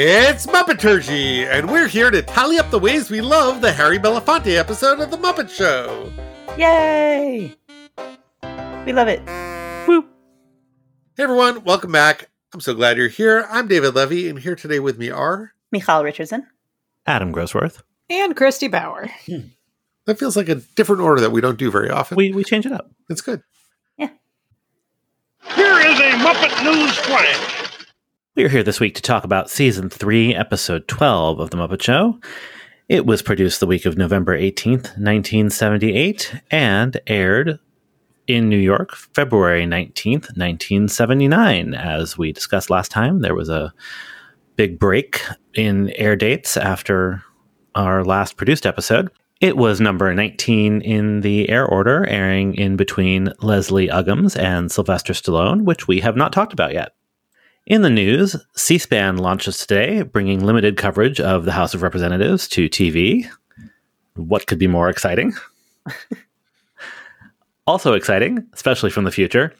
It's Muppeturgy, and we're here to tally up the ways we love the Harry Belafonte episode of The Muppet Show. Yay! We love it. Woo! Hey everyone, welcome back. I'm so glad you're here. I'm David Levy, and here today with me are. Michal Richardson. Adam Grossworth. And Christy Bauer. That feels like a different order that we don't do very often. We we change it up. it's good. Yeah. Here is a Muppet News Flash. We are here this week to talk about season three, episode twelve of the Muppet Show. It was produced the week of November 18th, 1978, and aired in New York, February 19th, 1979. As we discussed last time, there was a big break in air dates after our last produced episode. It was number 19 in the air order, airing in between Leslie Uggams and Sylvester Stallone, which we have not talked about yet. In the news, C SPAN launches today, bringing limited coverage of the House of Representatives to TV. What could be more exciting? also exciting, especially from the future,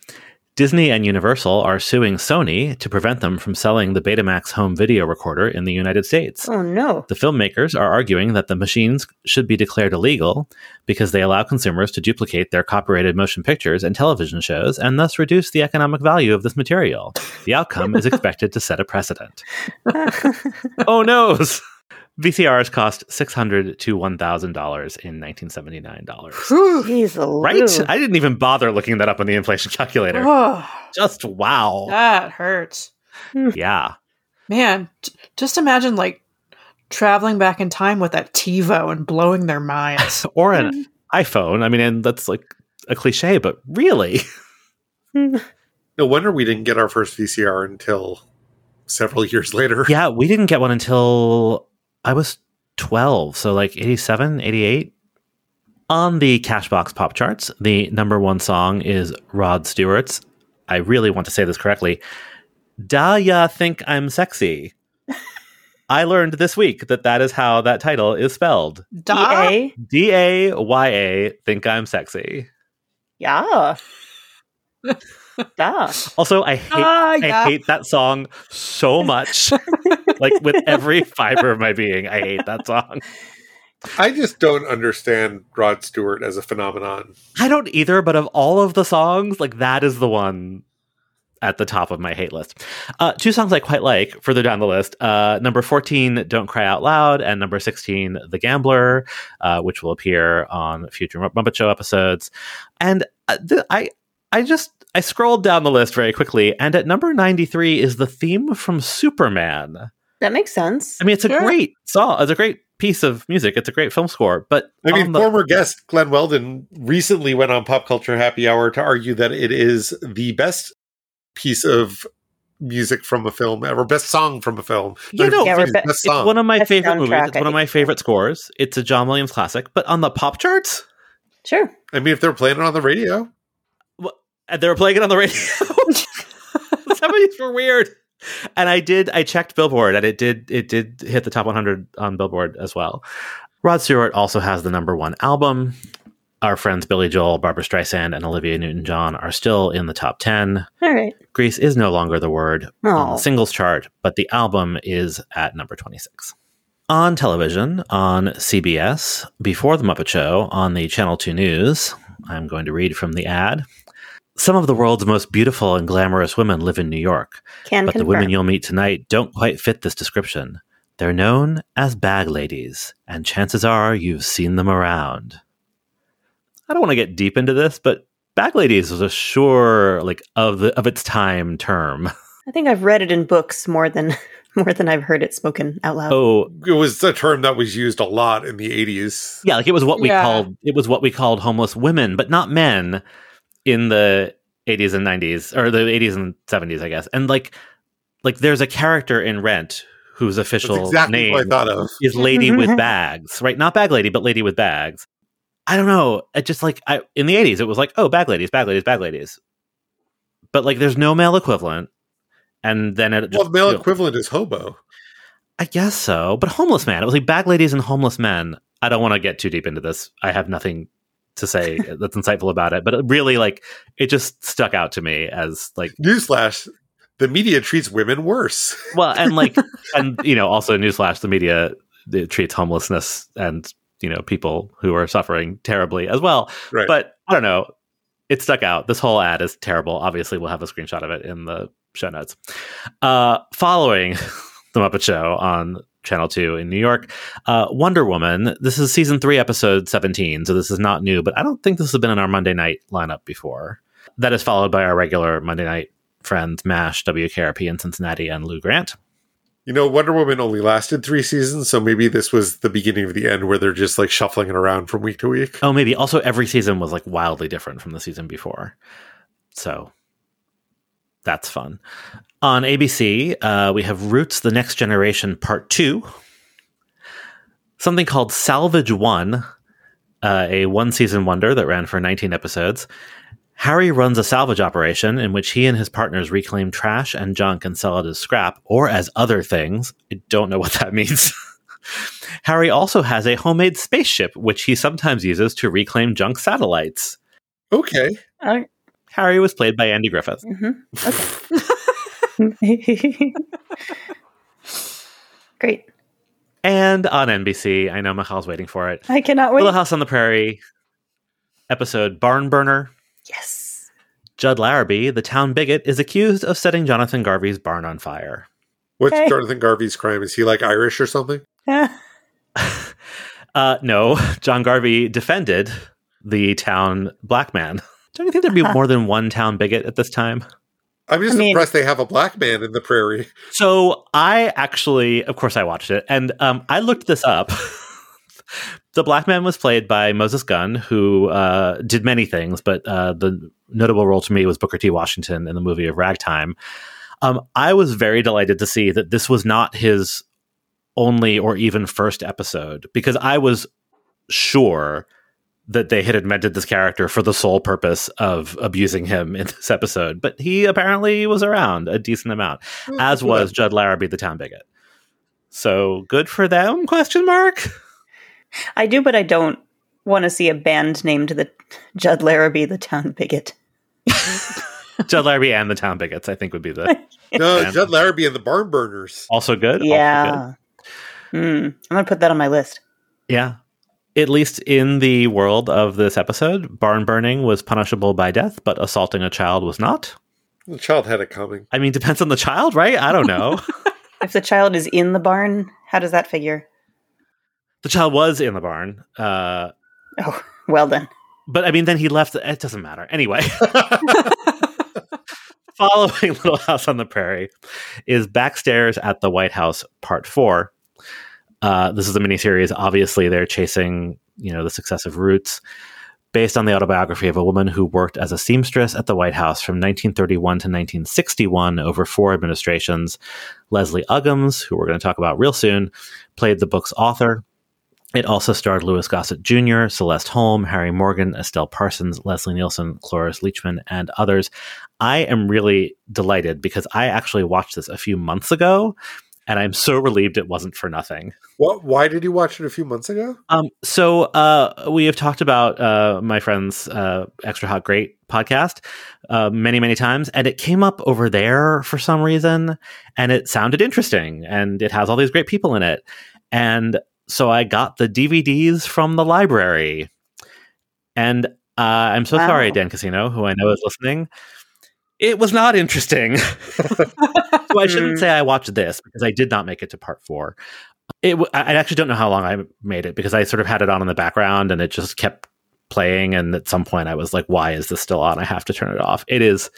Disney and Universal are suing Sony to prevent them from selling the Betamax home video recorder in the United States. Oh no. The filmmakers are arguing that the machines should be declared illegal because they allow consumers to duplicate their copyrighted motion pictures and television shows and thus reduce the economic value of this material. The outcome is expected to set a precedent. oh noes! VCRs cost six hundred to one thousand dollars in nineteen seventy nine dollars. Right? Lou. I didn't even bother looking that up on the inflation calculator. Oh, Just wow. that hurts. Hmm. Yeah. Man, j- just imagine like traveling back in time with that TiVo and blowing their minds. Or an iPhone. I mean, and that's like a cliche, but really. No wonder we didn't get our first VCR until several years later. Yeah, we didn't get one until I was 12, so like 87, 88. On the Cashbox pop charts, the number one song is Rod Stewart's. I really want to say this correctly. Da ya think I'm sexy? I learned this week that that is how that title is spelled. Da? D A Y A, think I'm sexy. Yeah. Da. Also, I hate Ah, yeah. I hate that song so much. like with every fiber of my being, I hate that song. I just don't understand Rod Stewart as a phenomenon. I don't either, but of all of the songs, like that is the one at the top of my hate list. Uh, two songs I quite like further down the list. Uh, number 14, Don't Cry Out Loud, and number 16, The Gambler, uh, which will appear on future Muppet Show episodes. And uh, th- I, I just, I scrolled down the list very quickly, and at number 93 is the theme from Superman. That makes sense. I mean, it's a Sure. great song. It's a great piece of music. It's a great film score, but I mean, the- former guest Glen Weldon recently went on Pop Culture Happy Hour to argue that it is the best piece of music from a film ever, best song from a film. You know, Yeah, best be- best It's one of my Best favorite movies. It's I one of my favorite scores. It's a John Williams classic, but on the pop charts, Sure. I mean, if they're playing it on the radio, and they were playing it on the radio. Somebody's were weird. And I did. I checked Billboard, and it did. It did hit the top 100 on Billboard as well. Rod Stewart also has the number one album. Our friends Billy Joel, Barbra Streisand, and Olivia Newton-John are still in the top 10. All right. Grease is no longer the word on Oh. the singles chart, but the album is at number 26. On television, on CBS, before The Muppet Show, on the Channel 2 News, I'm going to read from the ad. Some of the world's most beautiful and glamorous women live in New York, Can but the women you'll meet tonight don't quite fit this description. They're known as bag ladies, and chances are you've seen them around. I don't want to get deep into this, but bag ladies was a sure like of the of its time term. I think I've read it in books more than more than I've heard it spoken out loud. Oh, it was a term that was used a lot in the 80s. yeah, like it was what we Yeah. called it was what we called homeless women, but not men in the 80s and 90s or the 80s and 70s, I guess. And like like there's a character in Rent whose official exactly name I thought of. is lady with bags, right? Not bag lady, but lady with bags. I don't know. It just like I in the 80s it was like, oh, bag ladies, bag ladies, bag ladies. But like there's no male equivalent. And then it just Well, the male you know, equivalent is hobo. I guess so. But homeless man. It was like bag ladies and homeless men. I don't want to get too deep into this. I have nothing to say that's insightful about it. But it really like it just stuck out to me as like Newsflash: the media treats women worse. Well, and like, and you know, also newsflash: the media it treats homelessness and you know people who are suffering terribly as well. Right. But I don't know. It stuck out. This whole ad is terrible. Obviously, we'll have a screenshot of it in the show notes. Uh, following the Muppet Show on Channel 2 in New York, uh, Wonder Woman. This is season three, episode 17. So this is not new, but I don't think this has been in our Monday night lineup before. That is followed by our regular Monday night friends, MASH, WKRP in Cincinnati, and Lou Grant. You know, Wonder Woman only lasted three seasons, so maybe this was the beginning of the end where they're just like shuffling it around from week to week. Oh, maybe. Also, every season was like wildly different from the season before. So that's fun. On ABC, uh, we have Roots The Next Generation Part 2. Something called Salvage One, uh, a one season wonder that ran for 19 episodes. Harry runs a salvage operation in which he and his partners reclaim trash and junk and sell it as scrap or as other things. I don't know what that means. Harry also has a homemade spaceship, which he sometimes uses to reclaim junk satellites. Okay. Uh, Harry was played by Andy Griffith. mhm. Okay. Great. And on NBC, I know Michal's waiting for it. I cannot wait. Little House on the Prairie, episode Barn Burner. Yes. Judd Larrabee, the town bigot, is accused of setting Jonathan Garvey's barn on fire. What's Okay. Jonathan Garvey's crime? Is he like Irish or something? Ah, Uh, no, John Garvey defended the town black man. Don't you think there'd be more than one town bigot at this time? I'm just I mean- impressed they have a black man in the prairie. So I actually, of course, I watched it, and um, I looked this up. the black man was played by Moses Gunn, who uh, did many things, but uh, the notable role to me was Booker T. Washington in the movie of Ragtime. Um, I was very delighted to see that this was not his only or even first episode because I was sure that they had invented this character for the sole purpose of abusing him in this episode. But he apparently was around a decent amount, as was Judd Larrabee, the town bigot. So good for them? Question mark. I do, but I don't want to see a band named the Judd Larrabee, the town bigot. Judd Larrabee and the town bigots, I think, would be the No, Man. Judd Larrabee and the Barn Burners. also good. also good. Yeah. Hmm. I'm going to put that on my list. Yeah. At least in the world of this episode, barn burning was punishable by death, but assaulting a child was not. The child had it coming. I mean, depends on the child, right? I don't know. If the child is in the barn, how does that figure? the child was in the barn. Uh, Oh, well then. but I mean, then he left. It doesn't matter. Anyway, following Little House on the Prairie is Backstairs at the White House Part Four. Uh, this is a miniseries. Obviously, they're chasing you know the successive roots based on the autobiography of a woman who worked as a seamstress at the White House from 1931 to 1961 over four administrations. Leslie Uggams, who we're going to talk about real soon, played the book's author. It also starred Louis Gossett Jr., Celeste Holm, Harry Morgan, Estelle Parsons, Leslie Nielsen, Cloris Leachman, and others. I am really delighted because I actually watched this a few months ago, and I'm so relieved it wasn't for nothing. What? Why did you watch it a few months ago? Um, so uh, we have talked about uh, my friend's uh, Extra Hot Great podcast uh, many, many times, and it came up over there for some reason, and it sounded interesting, and it has all these great people in it, and so I got the DVDs from the library, and uh, I'm so Wow. sorry, Dan Casino, who I know is listening. It was not interesting. so I shouldn't say I watched this because I did not make it to part four. It I actually don't know how long I made it because I sort of had it on in the background and it just kept playing. And at some point, I was like, "Why is this still on? I have to turn it off." It is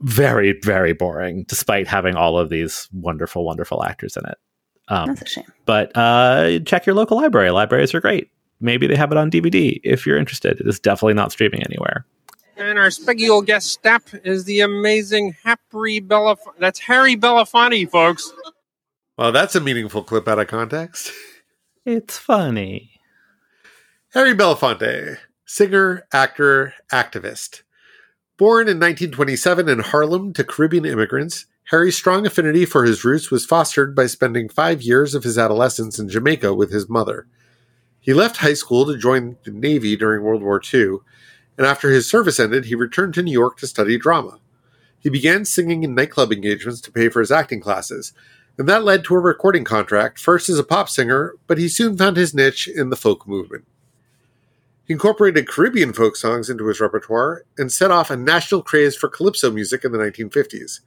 very, very boring, despite having all of these wonderful, wonderful actors in it. Um, That's a shame. but uh, check your local library. Libraries are great. Maybe they have it on DVD if you're interested. It is definitely not streaming anywhere. And our special guest step is the amazing Harry Belaf- That's Harry Belafonte, folks. Well, that's a meaningful clip out of context. It's funny. Harry Belafonte, singer, actor, activist. Born in 1927 in Harlem to Caribbean immigrants, Harry's strong affinity for his roots was fostered by spending five years of his adolescence in Jamaica with his mother. He left high school to join the Navy during World War II, and after his service ended, he returned to New York to study drama. He began singing in nightclub engagements to pay for his acting classes, and that led to a recording contract, first as a pop singer, but he soon found his niche in the folk movement. He incorporated Caribbean folk songs into his repertoire and set off a national craze for calypso music in the 1950s.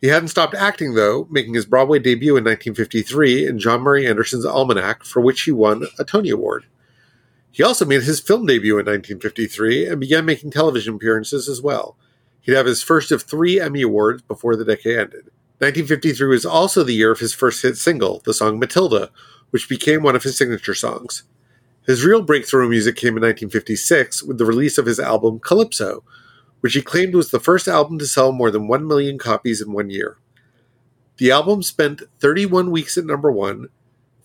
He hadn't stopped acting, though, making his Broadway debut in 1953 in John Murray Anderson's Almanac, for which he won a Tony Award. He also made his film debut in 1953 and began making television appearances as well. He'd have his first of three Emmy Awards before the decade ended. 1953 was also the year of his first hit single, the song Matilda, which became one of his signature songs. His real breakthrough in music came in 1956 with the release of his album Calypso, which he claimed was the first album to sell more than 1 million copies in one year. The album spent 31 weeks at number one,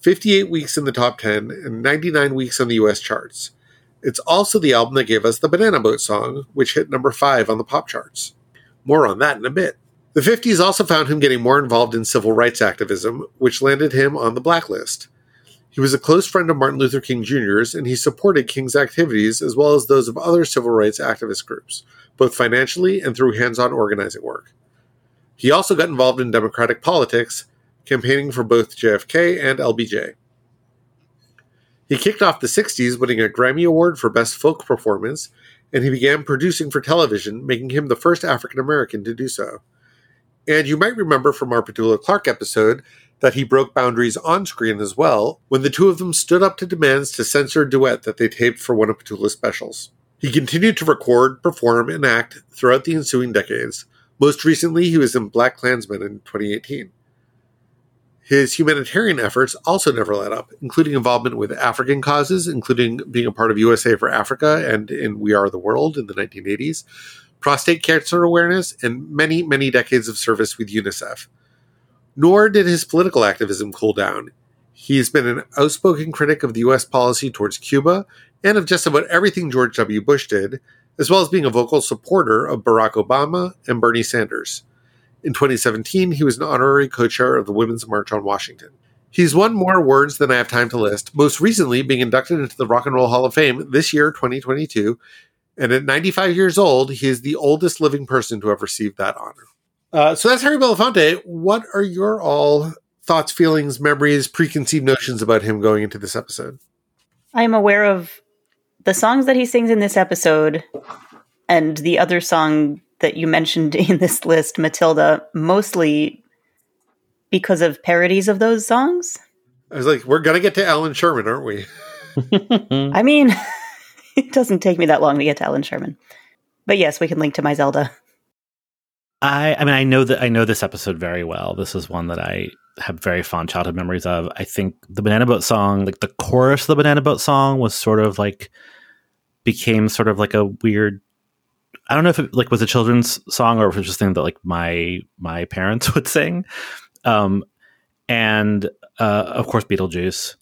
58 weeks in the top 10, and 99 weeks on the US charts. It's also the album that gave us the Banana Boat song, which hit number 5 on the pop charts. More on that in a bit. The 50s also found him getting more involved in civil rights activism, which landed him on the blacklist. He was a close friend of Martin Luther King Jr.'s, and he supported King's activities as well as those of other civil rights activist groups, both financially and through hands on organizing work. He also got involved in Democratic politics, campaigning for both JFK and LBJ. He kicked off the 60s winning a Grammy Award for Best Folk Performance, and he began producing for television, making him the first African American to do so. And you might remember from our Petula Clark episode that he broke boundaries on screen as well when the two of them stood up to demands to censor a duet that they taped for one of Petula's specials. He continued to record, perform, and act throughout the ensuing decades. Most recently, he was in Black Klansman in 2018. His humanitarian efforts also never let up, including involvement with African causes, including being a part of USA for Africa and in We Are the World in the 1980s, prostate cancer awareness, and many, many decades of service with UNICEF. Nor did his political activism cool down. He's been an outspoken critic of the U.S. policy towards Cuba and of just about everything George W. Bush did, as well as being a vocal supporter of Barack Obama and Bernie Sanders. In 2017, he was an honorary co chair of the Women's March on Washington. He's won more awards than I have time to list, most recently being inducted into the Rock and Roll Hall of Fame this year, 2022. And at 95 years old, he is the oldest living person to have received that honor. Uh, so that's Harry Belafonte. What are your all thoughts, feelings, memories, preconceived notions about him going into this episode? I am aware of the songs that he sings in this episode and the other song that you mentioned in this list, Matilda, mostly because of parodies of those songs. I was like, we're going to get to Allan Sherman, aren't we? I mean, it doesn't take me that long to get to Allan Sherman. But yes, we can link to my Zelda. I I mean I know that I know this episode very well. This is one that I have very fond childhood memories of. I think the Banana Boat song, like the chorus of the Banana Boat song was sort of like became sort of like a weird I don't know if it like was a children's song or if it was just thing that like my my parents would sing. Um and uh of course Beetlejuice.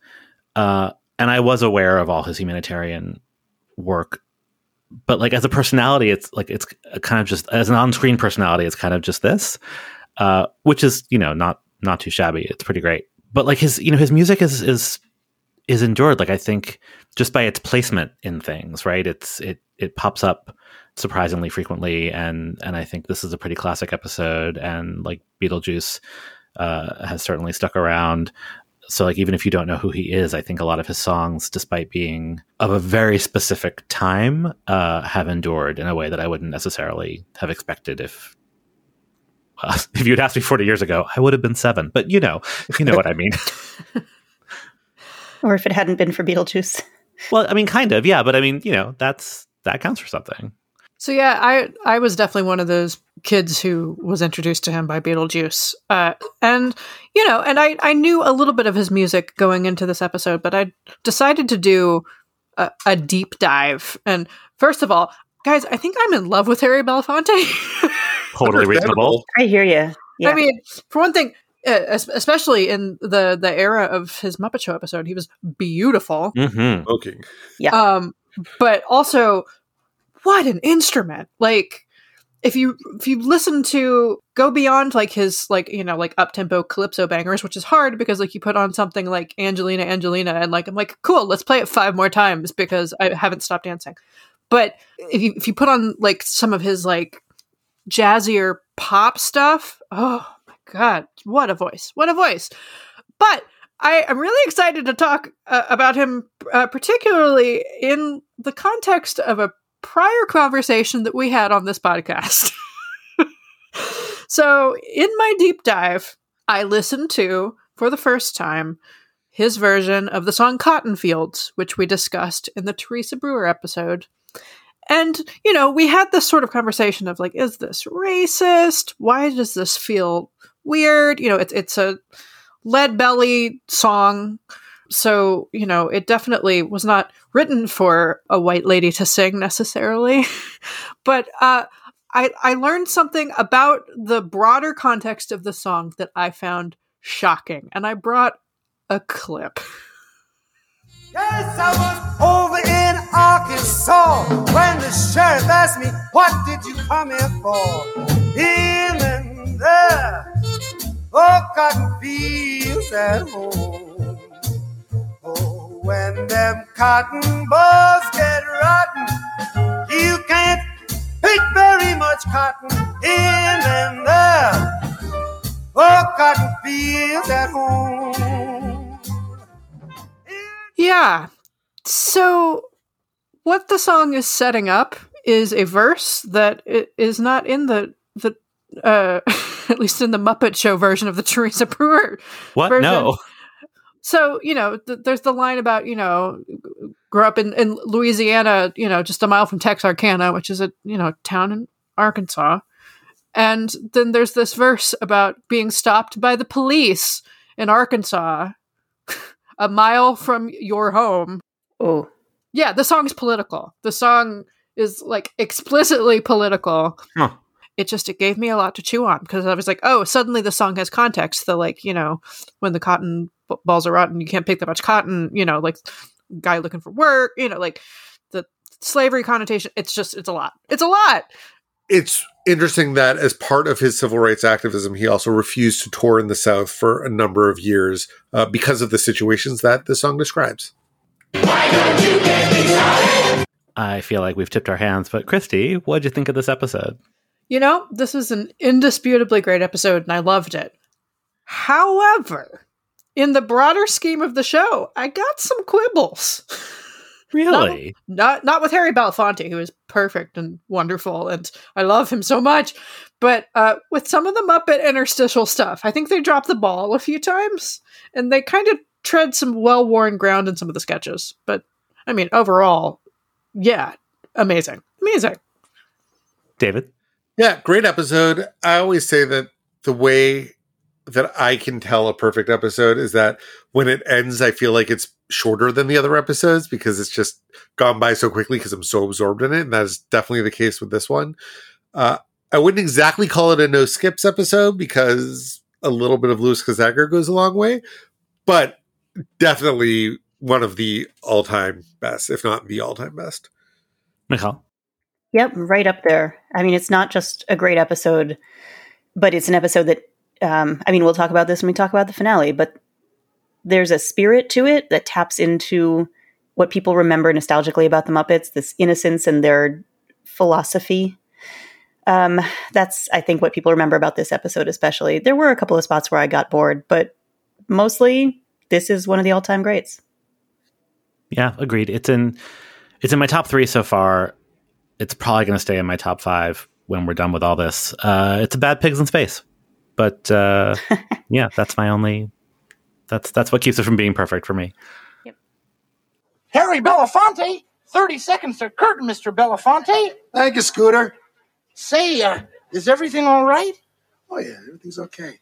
Uh and I was aware of all his humanitarian work but like as a personality, it's like it's kind of just as an on-screen personality, it's kind of just this, uh, which is you know not not too shabby. It's pretty great. But like his you know his music is is is endured. Like I think just by its placement in things, right? It's it it pops up surprisingly frequently, and and I think this is a pretty classic episode. And like Beetlejuice uh, has certainly stuck around. So like even if you don't know who he is i think a lot of his songs despite being of a very specific time uh, have endured in a way that i wouldn't necessarily have expected if if you'd asked me 40 years ago i would have been seven. But you know if you know what i mean. Or if it hadn't been for beetlejuice. Well i mean kind of yeah but i mean you know that's that counts for something So yeah, I I was definitely one of those kids who was introduced to him by Beetlejuice, uh, and you know, and I I knew a little bit of his music going into this episode, but I decided to do a, a deep dive. And first of all, guys, I think I'm in love with Harry Belafonte. totally reasonable i hear you yeah. I mean, for one thing, uh, especially in the the era of his Muppet Show episode, he was beautiful. hmm Smoking. Um, but also, what an instrument! Like, if you if you listen to go beyond like his like you know like up tempo calypso bangers, which is hard because like you put on something like Angelina Angelina, and like I'm like cool, let's play it five more times because I haven't stopped dancing. But if you if you put on like some of his like jazzier pop stuff. Oh my god, what a voice! What a voice! But I am really excited to talk uh, about him, uh, particularly in the context of a prior conversation that we had on this podcast. so, in my deep dive, I listened to, for the first time, his version of the song Cotton Fields, which we discussed in the Teresa Brewer episode. And, you know, we had this sort of conversation of like, is this racist? Why does this feel weird? You know, it's it's a lead belly song. So, you know, it definitely was not written for a white lady to sing necessarily. but uh I, I learned something about the broader context of the song that I found shocking, and I brought a clip. Yes, I was over in Arkansas when the sheriff asked me, What did you come here for? Healing the oh, cotton fields at home. Oh, when them cotton balls get rotten, you can't pick very much cotton in and the oh, cotton fields at home. Yeah. So, what the song is setting up is a verse that is not in the the uh, at least in the Muppet Show version of the Teresa Brewer. What? version. No. So you know, th- there's the line about you know, grew up in in Louisiana, you know, just a mile from Texarkana, which is a you know town in Arkansas, and then there's this verse about being stopped by the police in Arkansas, a mile from your home. Oh, Yeah, the song's political. The song is like explicitly political. Huh. It just it gave me a lot to chew on because I was like, oh, suddenly the song has context. The like, you know, when the cotton b- balls are rotten, you can't pick that much cotton. You know, like guy looking for work. You know, like the slavery connotation. It's just it's a lot. It's a lot. It's interesting that as part of his civil rights activism, he also refused to tour in the South for a number of years uh, because of the situations that the song describes. I feel like we've tipped our hands, but Christy, what'd you think of this episode? You know, this is an indisputably great episode, and I loved it. However, in the broader scheme of the show, I got some quibbles. Really? not not with Harry Belafonte, who is perfect and wonderful, and I love him so much. But uh, with some of the Muppet interstitial stuff, I think they dropped the ball a few times, and they kind of tread some well worn ground in some of the sketches. But I mean, overall, yeah, amazing, amazing. David? Yeah, great episode. I always say that the way that I can tell a perfect episode is that when it ends, I feel like it's shorter than the other episodes because it's just gone by so quickly because I'm so absorbed in it. And that is definitely the case with this one. Uh, I wouldn't exactly call it a no skips episode because a little bit of Louis Kazager goes a long way, but definitely one of the all time best, if not the all time best. Michal? Yep, right up there. I mean, it's not just a great episode, but it's an episode that, um, I mean, we'll talk about this when we talk about the finale, but there's a spirit to it that taps into what people remember nostalgically about the Muppets, this innocence and their philosophy. Um, that's, I think, what people remember about this episode, especially. There were a couple of spots where I got bored, but mostly this is one of the all time greats. Yeah, agreed. It's in it's in my top three so far. It's probably going to stay in my top five when we're done with all this. Uh, it's a bad pigs in space, but uh, yeah, that's my only. That's that's what keeps it from being perfect for me. Harry Belafonte, 30 seconds to curtain, Mr. Belafonte. Thank you, Scooter. Say, uh, is everything all right? Oh, yeah, everything's okay.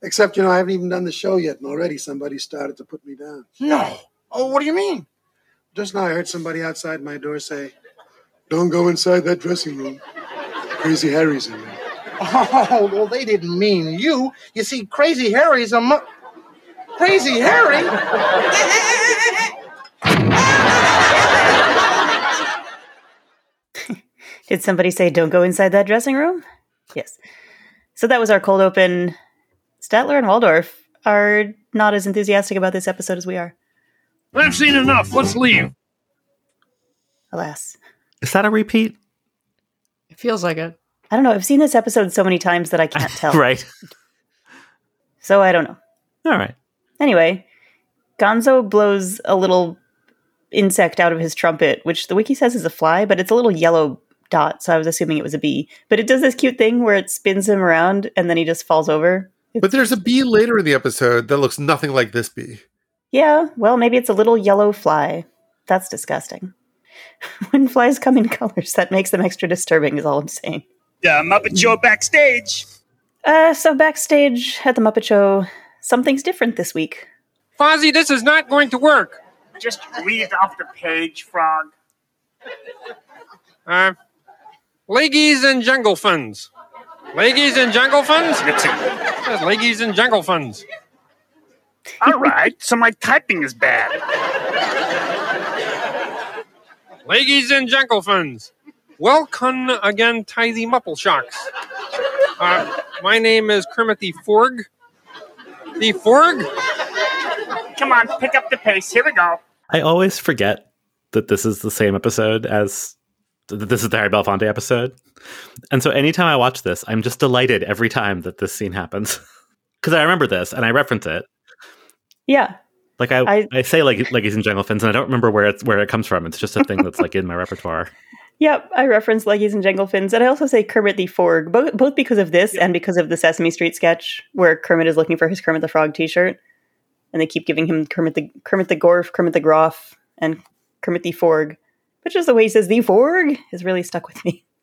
Except, you know, I haven't even done the show yet, and already somebody started to put me down. No. Oh, what do you mean? Just now I heard somebody outside my door say, Don't go inside that dressing room. Crazy Harry's in there. Oh, well, they didn't mean you. You see, Crazy Harry's a mu- Crazy Harry? Did somebody say don't go inside that dressing room? Yes. So that was our cold open. Statler and Waldorf are not as enthusiastic about this episode as we are. I've seen enough. Let's leave. Alas. Is that a repeat? It feels like it. I don't know. I've seen this episode so many times that I can't tell. right. So I don't know. All right. Anyway, Gonzo blows a little insect out of his trumpet, which the wiki says is a fly, but it's a little yellow dot, so I was assuming it was a bee. But it does this cute thing where it spins him around and then he just falls over. But there's a bee later in the episode that looks nothing like this bee. Yeah, well, maybe it's a little yellow fly. That's disgusting. when flies come in colors, that makes them extra disturbing, is all I'm saying. The Muppet Show backstage. Uh, so backstage at the Muppet Show, something's different this week. Fozzie, this is not going to work. Just read off the page, Frog. Uh, Leggies and Jungle Funds. Leggies and Jungle Funds? Leggies and Jungle Funds. All right, so my typing is bad. Leggies and Jungle Funds. Welcome again to the Shocks. Uh, my name is Kermit the Forg. The Forg? Come on, pick up the pace. Here we go. I always forget that this is the same episode as this is the Harry Belafonte episode. And so anytime I watch this, I'm just delighted every time that this scene happens. Because I remember this and I reference it. Yeah. Like I, I- I, say like like he's in Jungle Fins and I don't remember where it's where it comes from. It's just a thing that's like in my repertoire. Yep, I reference Leggies and Jangle Fins, and I also say Kermit the Forg, both, both because of this and because of the Sesame Street sketch where Kermit is looking for his Kermit the Frog T-shirt, and they keep giving him Kermit the Kermit the Gorf, Kermit the Groff, and Kermit the Forg. But just the way he says the Forg has really stuck with me.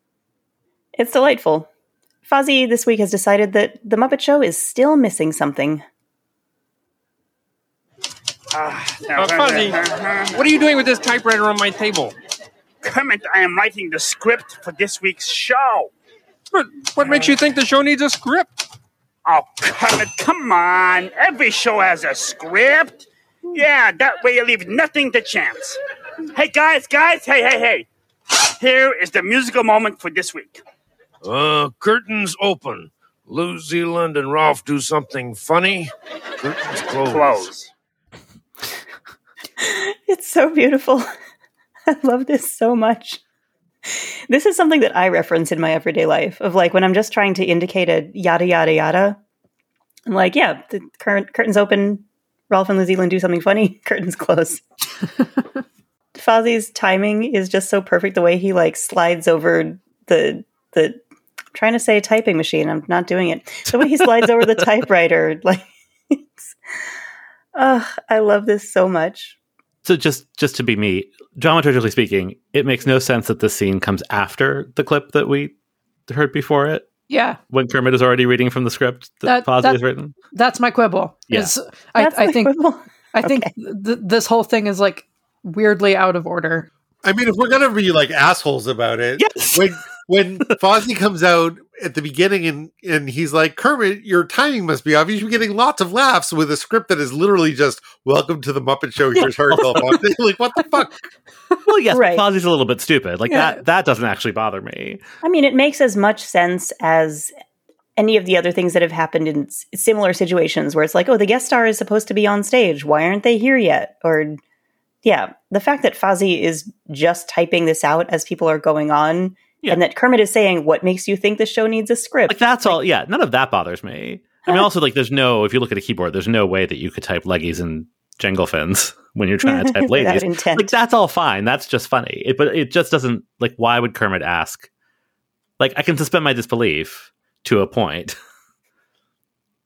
It's delightful. Fozzie this week has decided that the Muppet Show is still missing something. Ah, Uh, Fozzie, what are you doing with this typewriter on my table? Kermit, I am writing the script for this week's show. But what makes you think the show needs a script? Oh, Kermit, come on. Every show has a script. Yeah, that way you leave nothing to chance. Hey, guys, guys, hey, hey, hey. Here is the musical moment for this week. Uh, curtains open. Lew Zealand and Rolf do something funny. Curtains close. Close. It's so beautiful. I love this so much. This is something that I reference in my everyday life of like when I'm just trying to indicate a yada yada yada. I'm like, yeah, the current curtains open. Rolf and New Zealand do something funny. Curtains close. Fozzie's timing is just so perfect. The way he like slides over the the I'm trying to say a typing machine. I'm not doing it. The way he slides over the typewriter, like, oh, I love this so much. So just just to be me, dramaturgically speaking, it makes no sense that this scene comes after the clip that we heard before it. Yeah, When Kermit is already reading from the script that, That- Fozzie that- has written. that's my quibble. Yeah. I, I think quibble. I think th- this whole thing is like weirdly out of order. I mean, if we're gonna be like assholes about it, Yes. when when Fozzie comes out at the beginning and and he's like, Kermit, your timing must be off. You should be getting lots of laughs with a script that is literally just "Welcome to the Muppet Show." Here's Harry Belafonte. like, what the fuck? Well, yes, Right. Fozzie's a little bit stupid. Like Yeah. that that doesn't actually bother me. I mean, it makes as much sense as any of the other things that have happened in s- similar situations where it's like, oh, the guest star is supposed to be on stage. Why aren't they here yet? Or, yeah, the fact that Fozzie is just typing this out as people are going on, Yeah. and that Kermit is saying, "What makes you think the show needs a script?" Like that's all. Yeah, none of that bothers me. I mean, also like there's no. If you look at a keyboard, there's no way that you could type leggies and jangle fins when you're trying to type Without ladies. intent. Like that's all fine. That's just funny. It, but it just doesn't. Like, why would Kermit ask? Like, I can suspend my disbelief to a point.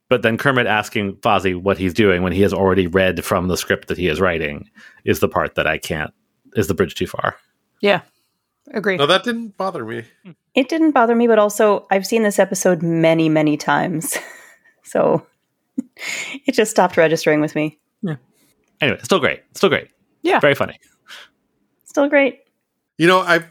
But then Kermit asking Fozzie what he's doing when he has already read from the script that he is writing is the part that I can't is the bridge too far. Yeah, agree. No, that didn't bother me. Hmm. it didn't bother me, but also I've seen this episode many, many times, so it just stopped registering with me. Yeah. Anyway, still great. Still great. Yeah. Very funny. Still great. You know, I've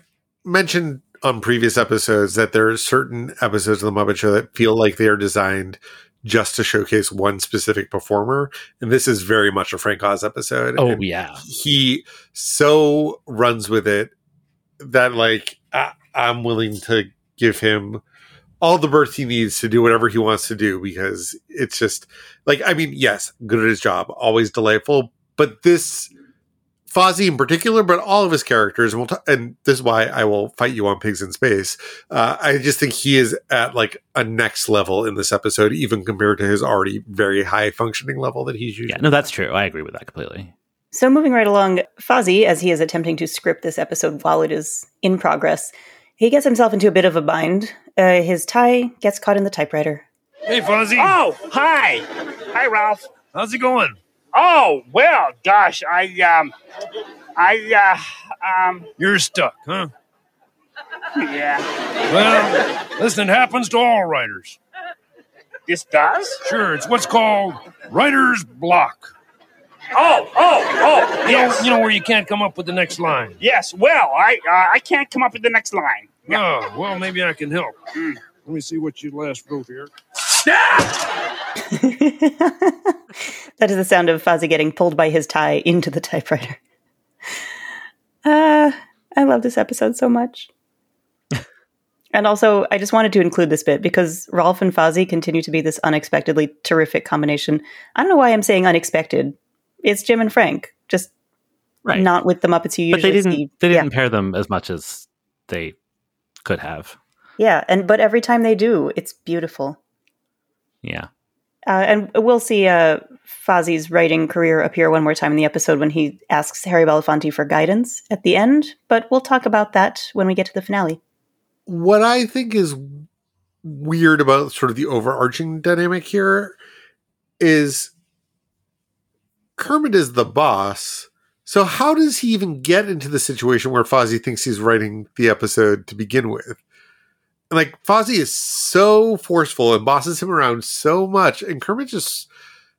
mentioned on previous episodes that there are certain episodes of the Muppet Show that feel like they are designed just to showcase one specific performer, and this is very much a Frank Oz episode. Oh and yeah. he so runs with it that like I, I'm willing to give him all the berth he needs to do whatever he wants to do because it's just like I mean, yes, good at his job, always delightful, but this Fozzie in particular, but all of his characters. And, we'll t- and this is why I will fight you on Pigs in Space. Uh, I just think he is at like a next level in this episode, even compared to his already very high functioning level that he's usually. Yeah, no, that's true. I agree with that completely. So moving right along, Fozzie, as he is attempting to script this episode while it is in progress, he gets himself into a bit of a bind. Uh, his tie gets caught in the typewriter. Hey, Fozzie. Oh, hi. Hi, Rolf. How's it going? Oh, well, gosh, I, um, I, uh, um, You're stuck, huh? yeah. Well, listen, it happens to all writers. This does? Sure, it's what's called writer's block. Oh, oh, oh, You know, you know where you can't come up with the next line. Yes, well, I, uh, I can't come up with the next line. Oh, well, maybe I can help. Let me see what you last wrote here. that is the sound of Fozzie getting pulled by his tie into the typewriter. Uh, I love this episode so much. and also, I just wanted to include this bit because Rolf and Fozzie continue to be this unexpectedly terrific combination. I don't know why I'm saying unexpected. It's Jim and Frank, just Right. not with the Muppets you But usually they didn't see. they Yeah. didn't pair them as much as they could have. Yeah, and but every time they do, it's beautiful. Yeah. Uh, and we'll see uh, Fozzie's writing career appear one more time in the episode when he asks Harry Belafonte for guidance at the end. But we'll talk about that when we get to the finale. what I think is weird about sort of the overarching dynamic here is Kermit is the boss. So how does he even get into the situation where Fozzie thinks he's writing the episode to begin with? And like Fozzie is so forceful and bosses him around so much, and Kermit just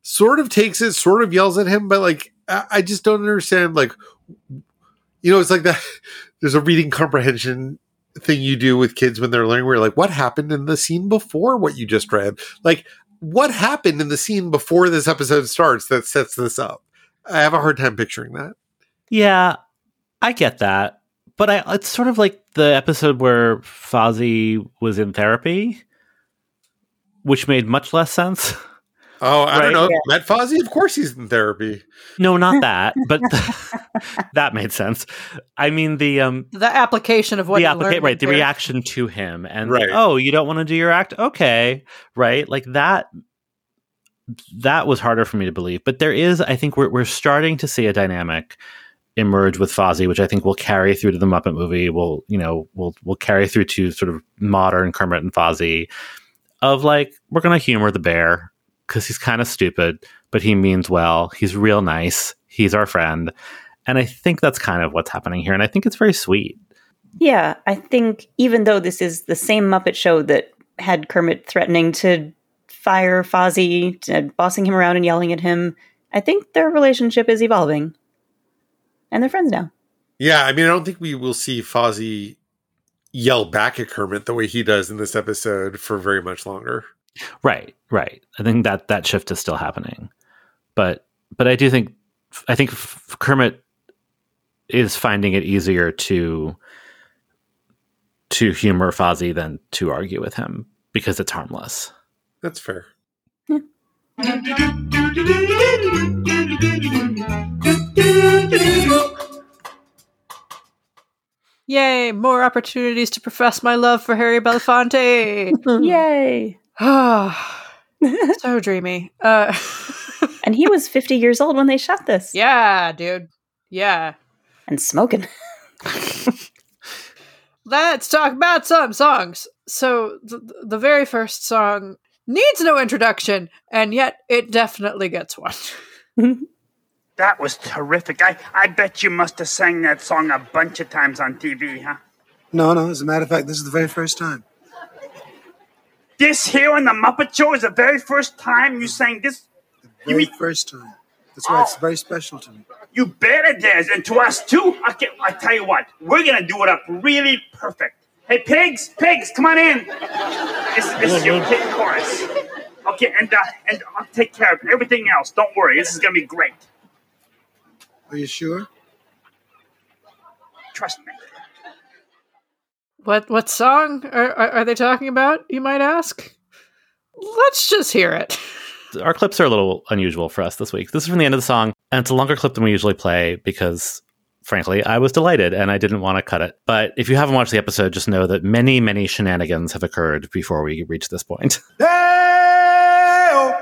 sort of takes it, sort of yells at him, but like I, just don't understand. Like, you know, it's like that. There's a reading comprehension thing you do with kids when they're learning where you're like what happened in the scene before what you just read like what happened in the scene before this episode starts that sets this up i have a hard time picturing that Yeah, I get that. But I it's sort of like the episode where Fozzie was in therapy, which made much less sense. oh i Right. don't know met fozzie of course he's in therapy No, not that, but that made sense. I mean the um The application of what the you applica- right, the there. reaction to him and Right. oh, you don't want to do your act? Okay. Right? Like that that was harder for me to believe. But there is I think we're we're starting to see a dynamic emerge with Fozzie, which I think will carry through to the Muppet movie. Will you know? Will will carry through to sort of modern Kermit and Fozzie of like we're gonna humor the bear because he's kind of stupid, but he means well. He's real nice. He's our friend, and I think that's kind of what's happening here. And I think it's very sweet. Yeah, I think even though this is the same Muppet show that had Kermit threatening to fire Fozzie, and bossing him around and yelling at him, I think their relationship is evolving. And they're friends now. yeah i mean i don't think we will see fozzie yell back at kermit the way he does in this episode for very much longer Right, right. I think that that shift is still happening, but but I do think I think Kermit is finding it easier to to humor Fozzie than to argue with him because it's harmless. that's fair Yay! More opportunities to profess my love for Harry Belafonte. Yay! Ah, so dreamy. Uh, And he was 50 years old when they shot this. yeah, dude. Yeah. And smoking. Let's talk about some songs. So, th- the very first song needs no introduction, and yet it definitely gets one. That was terrific. I, I bet you must have sang that song a bunch of times on TV, huh? No, no. As a matter of fact, this is the very first time. This here on the Muppet Show is the very first time you sang this. You Very mean first time. That's why it's very special to me. you bet it is, and to us too. Okay, I tell you what, we're gonna do it up really perfect. Hey, pigs, pigs, come on in. This, this is your pig chorus. Okay, and uh, and I'll take care of everything else. Don't worry, this is gonna be great. Are you sure? Trust me. What what song are, are, are they talking about, you might ask? Let's just hear it. Our clips are a little unusual for us this week. This is from the end of the song. And it's a longer clip than we usually play because, frankly, I was delighted and I didn't want to cut it. But if you haven't watched the episode, just know that many, many shenanigans have occurred before we reach this point. Day-o,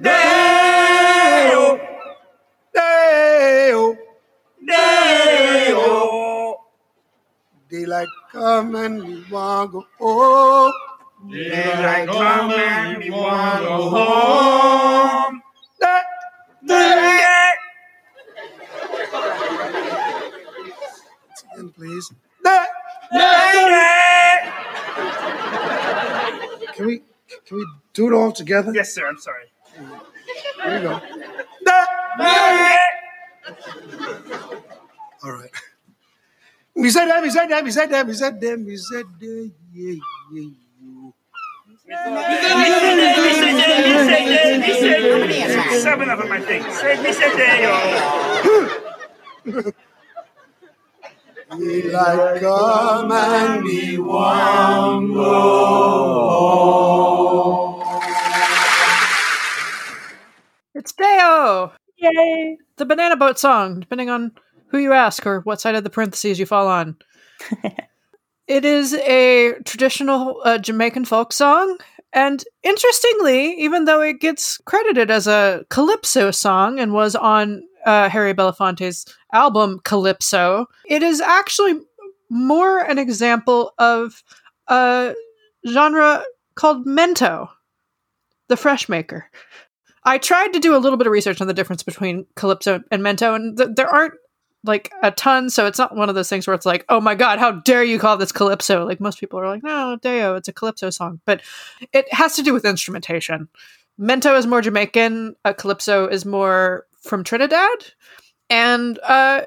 day-o, day-o, day-o. Daylight come and we. Daylight come and we want go home. Day, day. Again, please. Day, day. Can we can we do it all together? Yes, sir. I'm sorry. Here we go. All right. We said that, we said that, we said that, we said that, we said that, yeah, yeah. Seven of them, I think. Say, me say We like come and we want go. It's Day-O! Yay! The Banana Boat song, depending on who you ask or what side of the parentheses you fall on. it is a traditional uh, Jamaican folk song. And interestingly, even though it gets credited as a calypso song and was on uh, Harry Belafonte's album Calypso, it is actually more an example of a genre called mento, the fresh maker. I tried to do a little bit of research on the difference between calypso and mento, and th- there aren't like a ton, so it's not one of those things where it's like, oh my god, how dare you call this calypso? Like most people are like, no, Day-O, it's a calypso song, but it has to do with instrumentation. Mento is more Jamaican, a calypso is more from Trinidad, and uh,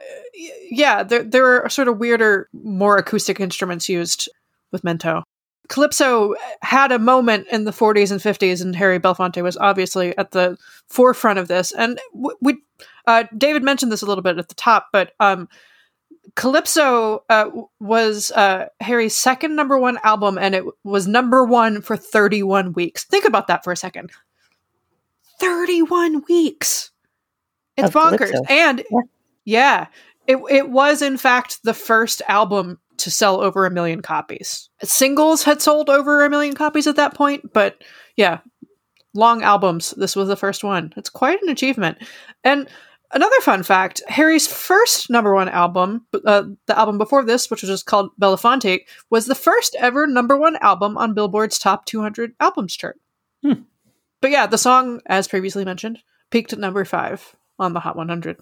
yeah, there there are sort of weirder, more acoustic instruments used with mento. Calypso had a moment in the 40s and 50s, and Harry Belafonte was obviously at the forefront of this. And w- we, uh, David mentioned this a little bit at the top, but um, Calypso uh, was uh, Harry's second number one album, and it was number one for 31 weeks. Think about that for a second. 31 weeks. It's Of bonkers. Calypso. And Yeah. yeah, it, it was in fact the first album to sell over a million copies. Singles had sold over a million copies at that point, but yeah, long albums. This was the first one. It's quite an achievement. And another fun fact Harry's first number one album, uh, the album before this, which was just called Belafonte, was the first ever number one album on Billboard's top 200 albums chart. Hmm. But yeah, the song, as previously mentioned, peaked at number five on the Hot 100.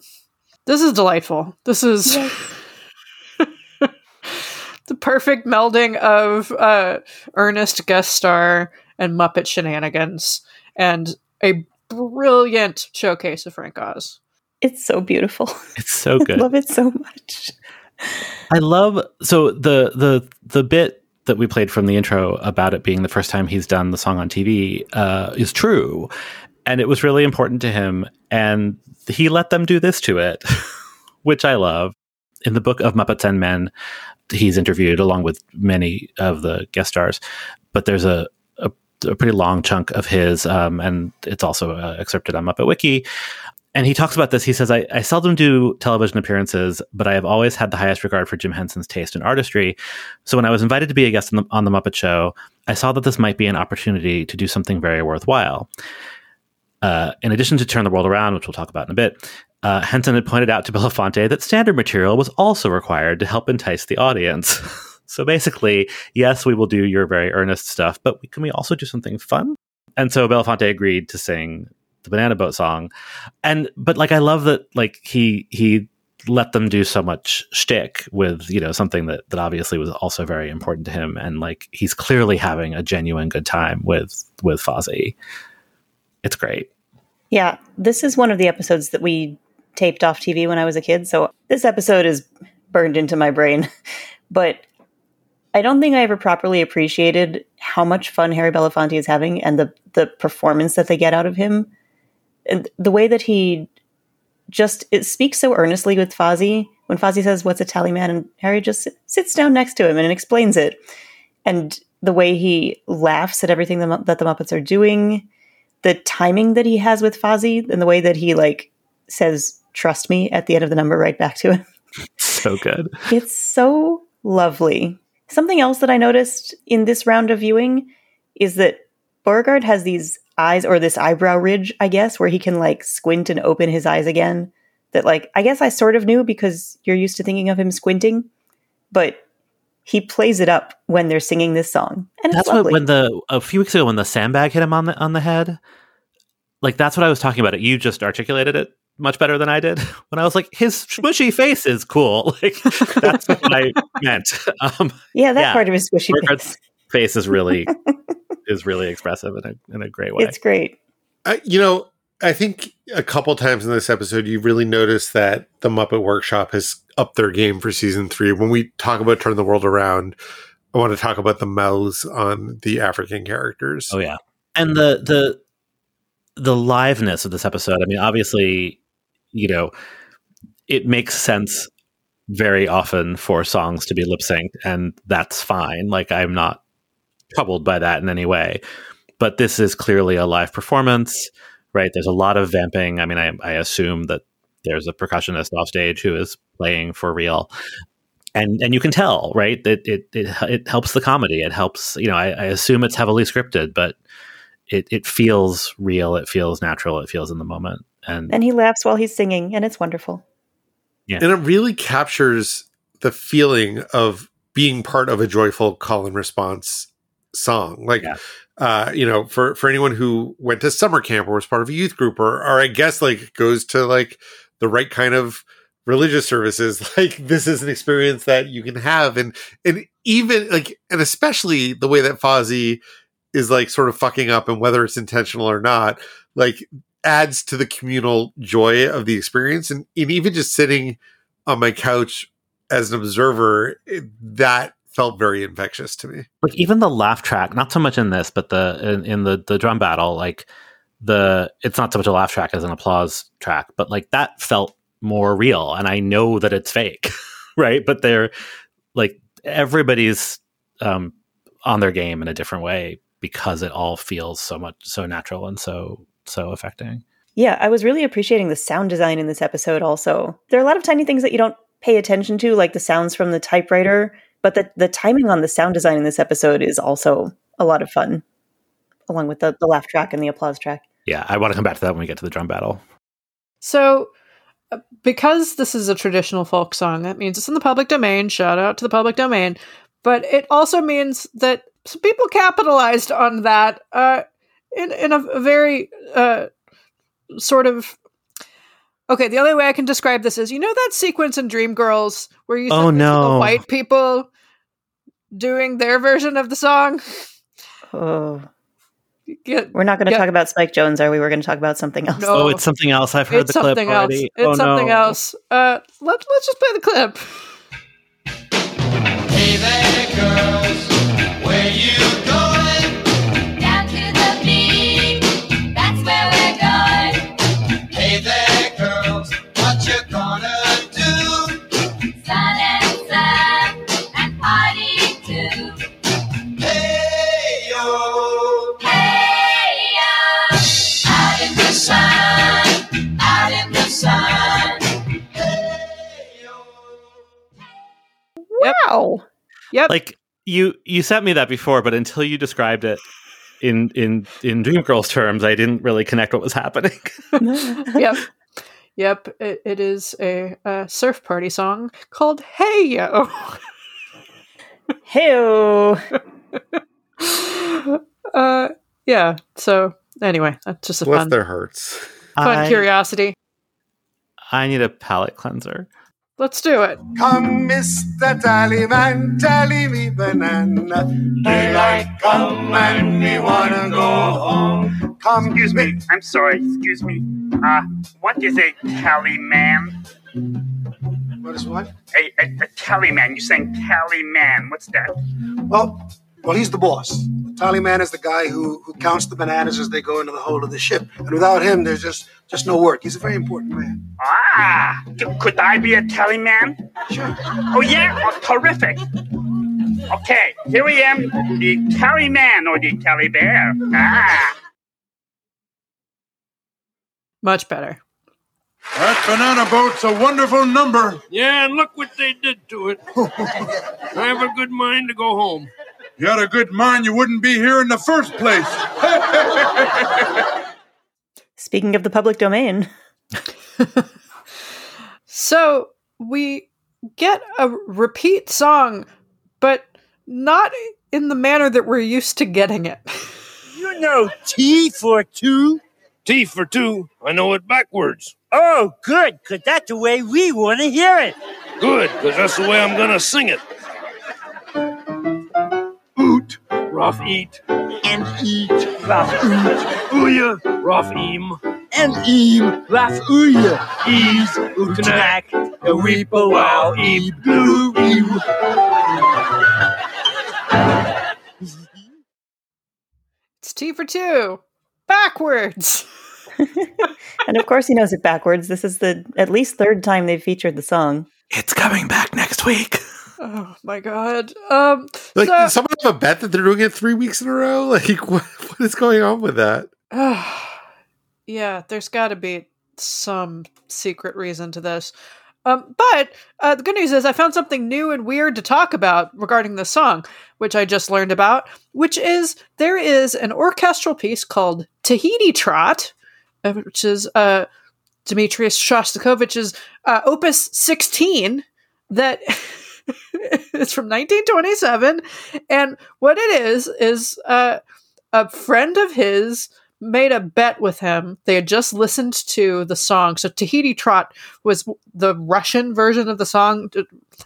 This is delightful. This is the perfect melding of uh, earnest guest star and Muppet shenanigans, and a brilliant showcase of Frank Oz. It's so beautiful. It's so good. I love it so much. I love so the the the bit that we played from the intro about it being the first time he's done the song on TV uh, is true, and it was really important to him, and he let them do this to it, which I love. In the book of Muppets and Men, he's interviewed along with many of the guest stars, but there's a a, a pretty long chunk of his, um, and it's also uh, excerpted on Muppet Wiki and he talks about this. He says, I, I seldom do television appearances, but I have always had the highest regard for Jim Henson's taste and artistry. So when I was invited to be a guest on the, on the Muppet Show, I saw that this might be an opportunity to do something very worthwhile. Uh, in addition to Turn the World Around, which we'll talk about in a bit, uh, Henson had pointed out to Belafonte that standard material was also required to help entice the audience. so basically, yes, we will do your very earnest stuff, but can we also do something fun? And so Belafonte agreed to sing the Banana Boat song, and but like I love that like he he let them do so much shtick with you know something that that obviously was also very important to him, and like he's clearly having a genuine good time with with Fozzie. It's great. Yeah, this is one of the episodes that we taped off TV when I was a kid. So this episode is burned into my brain. but I don't think I ever properly appreciated how much fun Harry Belafonte is having and the the performance that they get out of him. And the way that he just it speaks so earnestly with Fozzie when Fozzie says, "What's a tally man?" and Harry just sits down next to him and explains it, and the way he laughs at everything that the Muppets are doing, the timing that he has with Fozzie, and the way that he like says trust me at the end of the number right back to him. So good. It's so lovely. Something else that I noticed in this round of viewing is that Beauregard has these eyes or this eyebrow ridge, I guess, where he can like squint and open his eyes again. That like I guess I sort of knew because you're used to thinking of him squinting, but he plays it up when they're singing this song. And that's what when the a few weeks ago when the sandbag hit him on the on the head. Like that's what I was talking about. It you just articulated it much better than I did. When I was like, his smushy face is cool. Like that's what I meant. Um, yeah, that yeah. part of his squishy Beauregard's face. face is really is really expressive in a in a great way. It's great. Uh, you know, I think a couple times in this episode, you really notice that the Muppet Workshop has upped their game for season three. When we talk about Turn the World Around, I want to talk about the mouths on the African characters. Oh yeah, and the the the liveness of this episode. I mean, obviously, you know, it makes sense very often for songs to be lip synced, and that's fine. Like I'm not troubled by that in any way. But this is clearly a live performance, right? There's a lot of vamping. I mean, I, I assume that there's a percussionist off stage who is playing for real. And and you can tell, right? That it, it it helps the comedy. It helps, you know, I, I assume it's heavily scripted, but it, it feels real, it feels natural, it feels in the moment. And And he laughs while he's singing, and it's wonderful. Yeah. And it really captures the feeling of being part of a joyful call and response song. Like, Yeah. uh, you know, for, for anyone who went to summer camp or was part of a youth group or, or I guess like goes to like the right kind of religious services, like this is an experience that you can have. And, and even like, and especially the way that Fozzie is like sort of fucking up and whether it's intentional or not, like adds to the communal joy of the experience. And, and even just sitting on my couch as an observer, that felt very infectious to me. like even the laugh track, not so much in this, but the in, in the the drum battle, like the it's not so much a laugh track as an applause track, but like that felt more real. And I know that it's fake, right? But they're like everybody's um on their game in a different way because it all feels so much so natural and so so affecting. Yeah, I was really appreciating the sound design in this episode also. There are a lot of tiny things that you don't pay attention to, like the sounds from the typewriter, but the, the timing on the sound design in this episode is also a lot of fun, along with the, the laugh track and the applause track. Yeah, I want to come back to that when we get to the drum battle. So, uh, because this is a traditional folk song, that means it's in the public domain. Shout out to the public domain. But it also means that some people capitalized on that uh, in in a, a very uh, sort of. Okay, the only way I can describe this is you know that sequence in Dreamgirls where you Oh, see the no. white people doing their version of the song. Oh, Get- we're not going to talk about Spike Jones, are we? We're going to talk about something else. No. Oh, it's something else. I've heard it's the clip already. else. It's oh, something no. else. Uh, let, let's just play the clip. Wow. Yep. like you you sent me that before but until you described it in in in dreamgirls terms i didn't really connect what was happening yep. Yep. It, it is a, uh surf party song called Hey Yo. Hey, uh, yeah. So, anyway, that's just a Bless fun, their hearts. fun I, curiosity. I need a palate cleanser Let's do it. Come, Mr. Tallyman, tally me banana. Daylight come and me wanna go home. Come, Excuse me. I'm sorry. Excuse me. Uh, what is a tally man? What is what? A, a, a tally man. You're saying tally man. What's that? Well, well, he's the boss. The tallyman is the guy who, who counts the bananas as they go into the hold of the ship. And without him, there's just just no work. He's a very important man. Ah, could I be a tally man? Sure. Oh yeah, oh, terrific. Okay, here I am, the tally man or the tally bear. Ah, Much better. That banana boat's a wonderful number. Yeah, and look what they did to it. I have a good mind to go home. You had a good mind, you wouldn't be here in the first place. Speaking of the public domain, So we get a repeat song, but not in the manner that we're used to getting it. You know Tea for two? Tea for two. I know it backwards. Oh, good, because that's the way we want to hear it. Good, because that's the way I'm going to sing it. Oot. Rough eat. And eat, rough oot, Ooya. Rough eam. and eam, rough ooya, Ease. ootanak, A weep a wow. Eep. Blue. Ew. It's Tea for two. Backwards. and of course he knows it backwards. This is the at least third time they've featured the song. It's coming back next week. Oh my god. Um Like, so- someone have a bet that they're doing it three weeks in a row? Like, what, what is going on with that? yeah, there's got to be some secret reason to this. Um, but uh, the good news is I found something new and weird to talk about regarding this song, which I just learned about, which is there is an orchestral piece called Tahiti Trot, uh, which is uh, Demetrius Shostakovich's uh, Opus 16 that is from 1927. And what it is, is uh, a friend of his made a bet with him. They had just listened to the song. So Tahiti Trot was the Russian version of the song.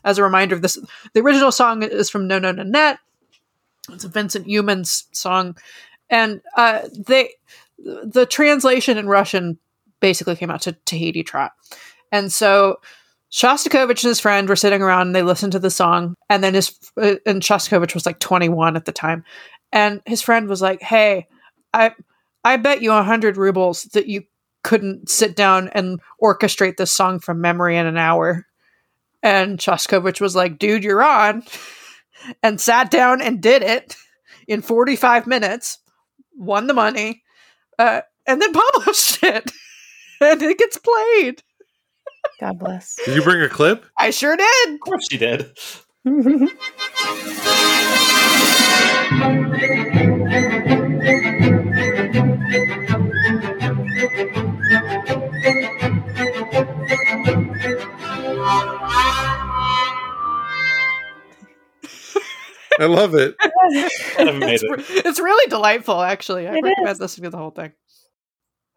As a reminder, of this the original song is from No No Nanette. It's a Vincent Youmans song, and uh, they the translation in Russian basically came out to Tahiti Trot, and so. Shostakovich and his friend were sitting around and they listened to the song and then his uh, and Shostakovich was like 21 at the time and his friend was like hey I I bet you a hundred rubles that you couldn't sit down and orchestrate this song from memory in an hour. And Shostakovich was like, dude, you're on. And sat down and did it in 45 minutes, won the money, uh, and then published it. and it gets played. God bless. Did you bring a clip? I sure did. Of course she did. I love it. it's, re- it's really delightful, actually. I It recommend is. listening to the whole thing.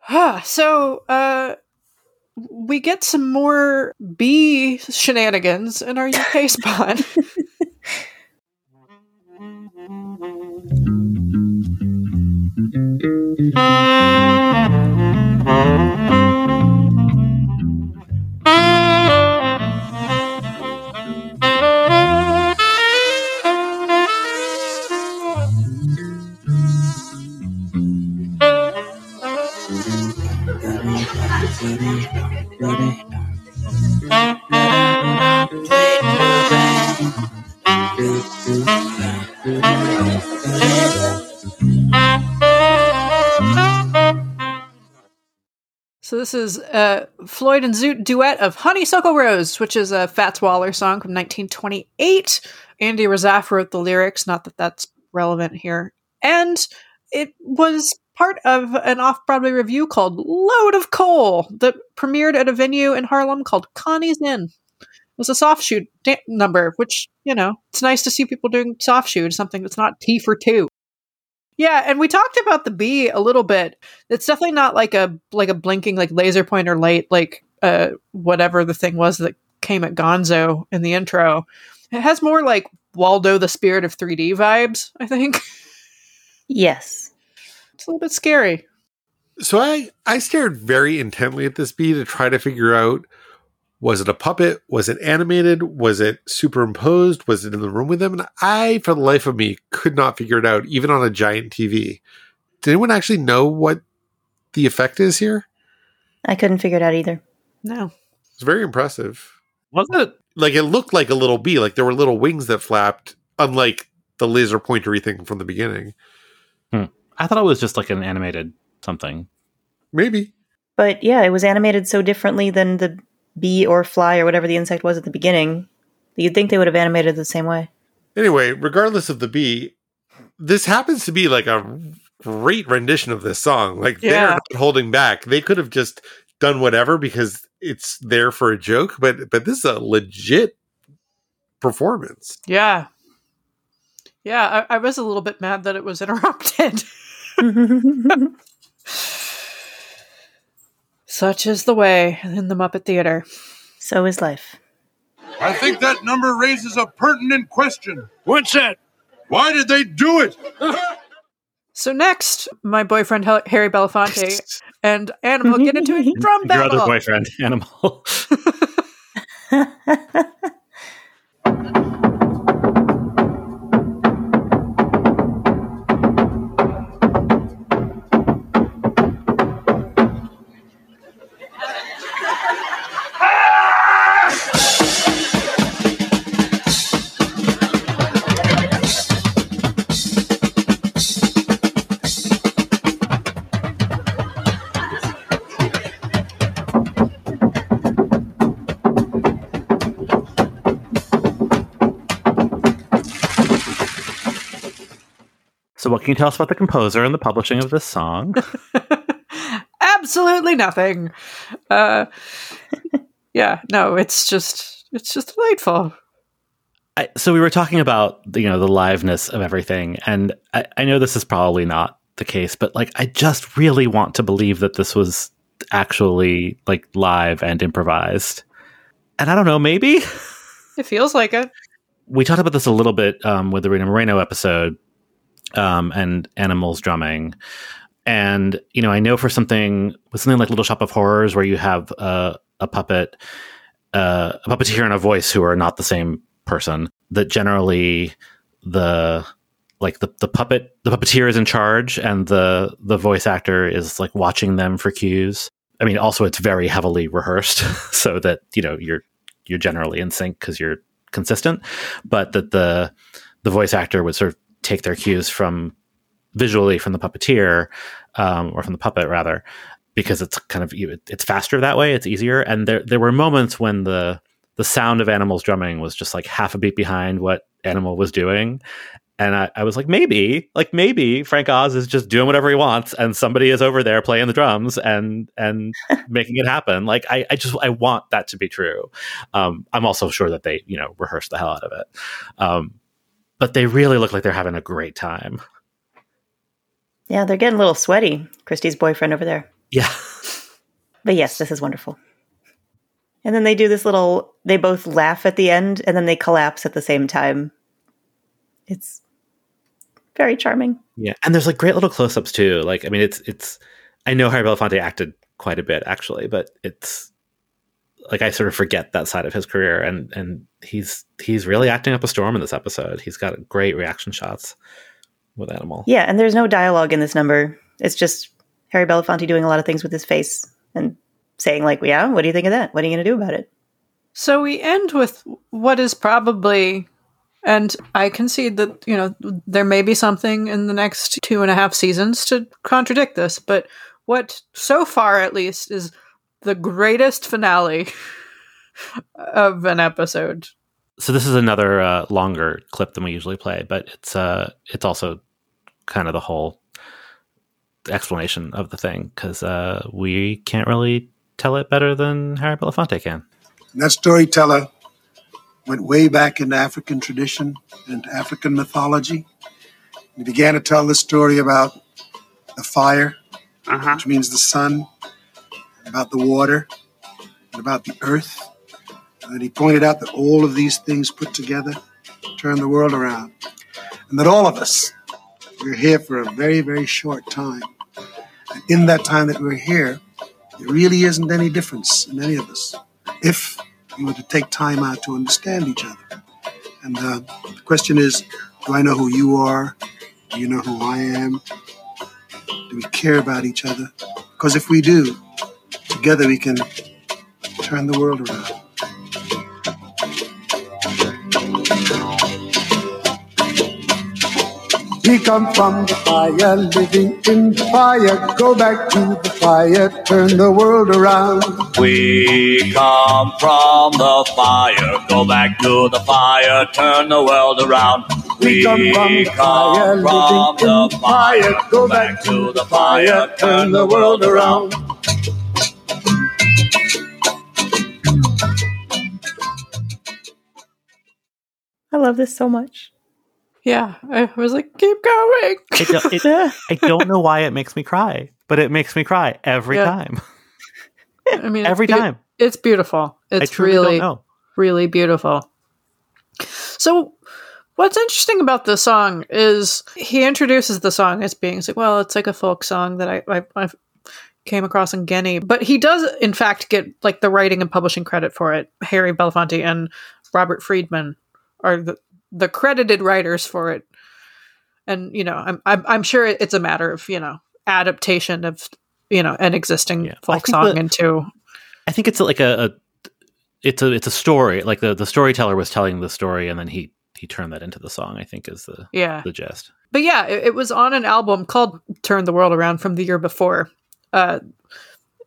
Ah, so uh, we get some more bee shenanigans in our UK spot. So this is uh, Floyd and Zoot duet of Honeysuckle Rose, which is a Fats Waller song from 1928. Andy Razaf wrote the lyrics, not that that's relevant here. And it was part of an off-Broadway review called Load of Coal that premiered at a venue in Harlem called Connie's Inn. It was a soft shoot da- number, which, you know, it's nice to see people doing soft shoot, something that's not Tea for two. Yeah, and we talked about the bee a little bit. It's definitely not like a like a blinking like laser pointer light like uh whatever the thing was that came at Gonzo in the intro. It has more like Waldo the Spirit of 3D vibes, I think. Yes. It's a little bit scary. So I I stared very intently at this bee to try to figure out was it a puppet? Was it animated? Was it superimposed? Was it in the room with them? And I, for the life of me, could not figure it out, even on a giant TV. Did anyone actually know what the effect is here? I couldn't figure it out either. No. It's very impressive. Was it? Like it looked like a little bee, like there were little wings that flapped, unlike the laser pointery thing from the beginning. Hmm. I thought it was just like an animated something. Maybe. But yeah, it was animated so differently than the bee or fly or whatever the insect was at the beginning. You'd think they would have animated the same way. Anyway, regardless of the bee, this happens to be like a great rendition of this song. Like they're not holding back. They could have just done whatever because it's there for a joke, but but this is a legit performance. Yeah. Yeah, I, I was a little bit mad that it was interrupted. Such is the way in the Muppet Theater. So is life. I think that number raises a pertinent question. What's that? Why did they do it? So next, my boyfriend Harry Belafonte and Animal get into a drum battle. Your other battle. boyfriend, Animal. Can you tell us about the composer and the publishing of this song? Absolutely nothing. Uh, yeah, no, it's just it's just delightful. I, so we were talking about you know the liveness of everything, and I, I know this is probably not the case, but like I just really want to believe that this was actually like live and improvised. And I don't know, maybe It feels like it. we talked about this a little bit um, with the Rita Moreno episode um, and animals drumming. And you know, I know for something with something like Little Shop of Horrors, where you have uh, a puppet, uh, a puppeteer and a voice who are not the same person, that generally the like the, the puppet the puppeteer is in charge and the the voice actor is like watching them for cues. I mean, also it's very heavily rehearsed, so that you know you're you're generally in sync because you're consistent, but that the the voice actor would sort of take their cues from visually from the puppeteer um, or from the puppet rather because it's kind of it's faster that way it's easier. And there there were moments when the the sound of animals drumming was just like half a beat behind what animal was doing. And I, I was like maybe like maybe frank oz is just doing whatever he wants and somebody is over there playing the drums and and making it happen. Like i i just i want that to be true. Um i'm also sure that they you know rehearsed the hell out of it. Um but they really look like they're having a great time Yeah, they're getting a little sweaty. Christy's boyfriend over there. yeah But yes, this is wonderful. And then they do this little, they both laugh at the end and then they collapse at the same time. It's very charming. Yeah, and there's like great little close-ups too. Like, I mean, it's it's. I know Harry Belafonte acted quite a bit actually, but it's like I sort of forget that side of his career, and and he's he's really acting up a storm in this episode. He's got great reaction shots with Animal. Yeah, and there's no dialogue in this number. It's just Harry Belafonte doing a lot of things with his face and saying, like, yeah, what do you think of that? What are you going to do about it? So we end with what is probably, and I concede that, you know, there may be something in the next two and a half seasons to contradict this, but what, so far at least, is the greatest finale of an episode. So this is another uh, longer clip than we usually play, but it's uh it's also kind of the whole explanation of the thing because uh, we can't really tell it better than Harry Belafonte can. That storyteller went way back into African tradition and African mythology. He began to tell the story about the fire, which means the sun, about the water, and about the earth. And he pointed out that all of these things put together turn the world around. And that all of us, we're here for a very, very short time. And in that time that we're here, there really isn't any difference in any of us if we were to take time out to understand each other. And uh, the question is do I know who you are? Do you know who I am? Do we care about each other? Because if we do, together we can turn the world around. We come from the fire, living in the fire. Go back to the fire, turn the world around. We come from the fire, go back to the fire, turn the world around. We come from the fire, living in the fire. Go back to the fire, turn the world around. I love this so much. Yeah, I was like, keep going. I don't, it, I don't know why it makes me cry, but it makes me cry every Yeah. time. I mean, Every it's beau- time. it's beautiful. It's truly don't really, know. really beautiful. So, what's interesting about the song is he introduces the song as being like, well, it's like a folk song that I, I I came across in Guinea, but he does in fact get like the writing and publishing credit for it. Harry Belafonte and Robert Friedman are the the credited writers for it, and you know, I'm I'm, I'm sure it's a matter of you know adaptation of you know an existing folk song the- into I think it's like a, a it's a it's a story. Like the, the storyteller was telling the story and then he he turned that into the song, I think is the Yeah. the gist. But yeah, it, it was on an album called "Turn the World Around" from the year before, uh,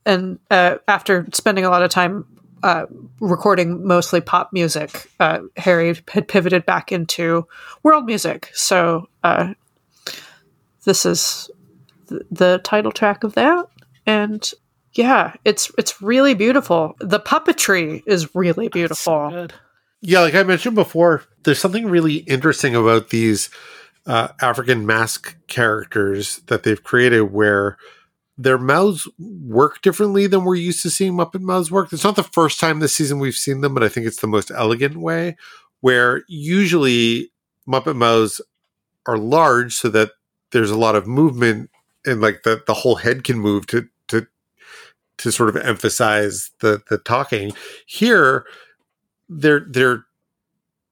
and uh, after spending a lot of time uh, recording mostly pop music, uh, Harry had pivoted back into world music. So uh, this is th- the title track of that, and yeah, it's it's really beautiful. The puppetry is really beautiful. Yeah, like I mentioned before, there's something really interesting about these uh, African mask characters that they've created where their mouths work differently than we're used to seeing Muppet mouths work. It's not the first time this season we've seen them, but I think it's the most elegant way where usually Muppet mouths are large so that there's a lot of movement and like the, the whole head can move to to to sort of emphasize the the talking. Here they're they're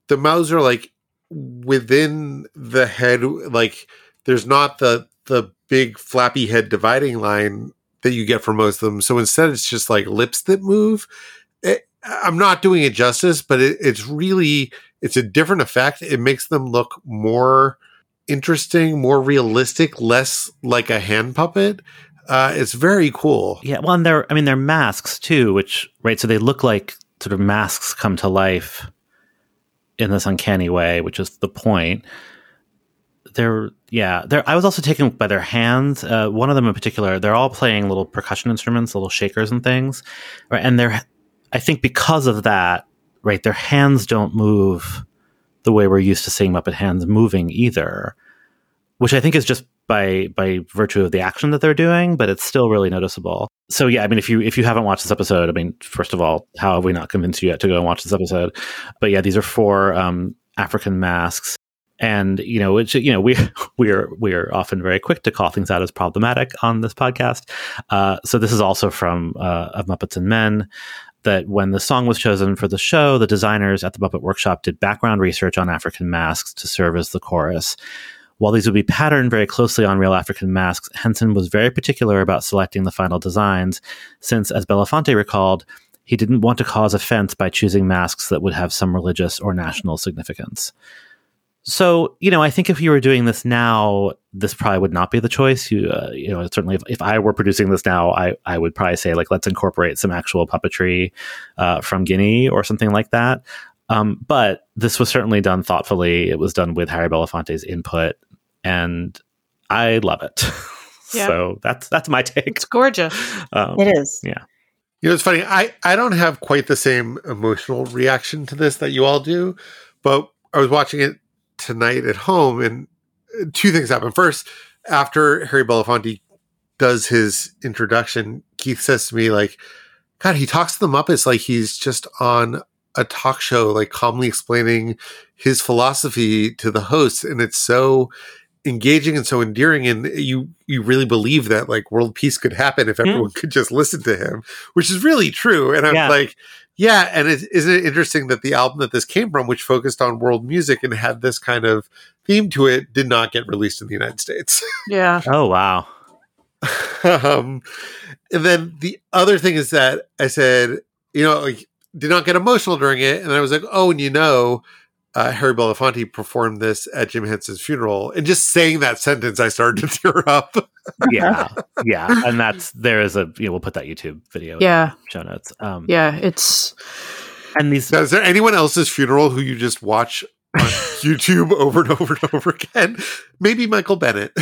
the mouths are like within the head like there's not the the big flappy head dividing line that you get for most of them so instead it's just like lips that move it, i'm not doing it justice but it, it's really it's a different effect it makes them look more interesting more realistic less like a hand puppet uh, it's very cool Yeah, well, and they're I mean they're masks too, which right. So they look like sort of masks come to life in this uncanny way, which is the point. They're yeah. They're. I was also taken by their hands. Uh, one of them in particular, they're all playing little percussion instruments, little shakers and things, right? And they're. I think because of that, right, their hands don't move the way we're used to seeing Muppet hands moving either, which I think is just by by virtue of the action that they're doing, but it's still really noticeable. So yeah, I mean, if you if you haven't watched this episode, I mean, first of all, how have we not convinced you yet to go and watch this episode? But yeah, these are four um, African masks, and you know, which you know, we we're we're often very quick to call things out as problematic on this podcast. Uh, so this is also from uh, of Muppets and Men. That when the song was chosen for the show, the designers at the Muppet Workshop did background research on African masks to serve as the chorus. While these would be patterned very closely on real African masks, Henson was very particular about selecting the final designs, since, as Belafonte recalled, he didn't want to cause offense by choosing masks that would have some religious or national significance. So, you know, I think if you were doing this now, this probably would not be the choice. You, uh, you know, certainly if, if I were producing this now, I, I would probably say, like, let's incorporate some actual puppetry uh, from Guinea or something like that. Um, but this was certainly done thoughtfully. It was done with Harry Belafonte's input, and I love it. Yeah. so that's that's my take. It's gorgeous. Um, It is. Yeah. You know, it's funny. I, I don't have quite the same emotional reaction to this that you all do, but I was watching it tonight at home, and uh, two things happen. First, after Harry Belafonte does his introduction, Keith says to me, like, God, he talks to the Muppets like he's just on a talk show, like calmly explaining his philosophy to the host. And it's so engaging and so endearing and you you really believe that like world peace could happen if hmm. everyone could just listen to him which is really true and i'm Yeah. like yeah and it, isn't it interesting that the album that this came from which focused on world music and had this kind of theme to it did not get released in the united states Yeah. Oh wow. um, and then the other thing is that I said, you know, like, did not get emotional during it, and I was like, oh, and you know, uh, Harry Belafonte performed this at Jim Henson's funeral, and just saying that sentence, I started to tear up. yeah, yeah, and that's there is a you know, we'll put that YouTube video. Yeah. the show notes. Um, Yeah, it's and these Now, is there anyone else's funeral who you just watch on YouTube over and over and over again? Maybe Michael Bennett.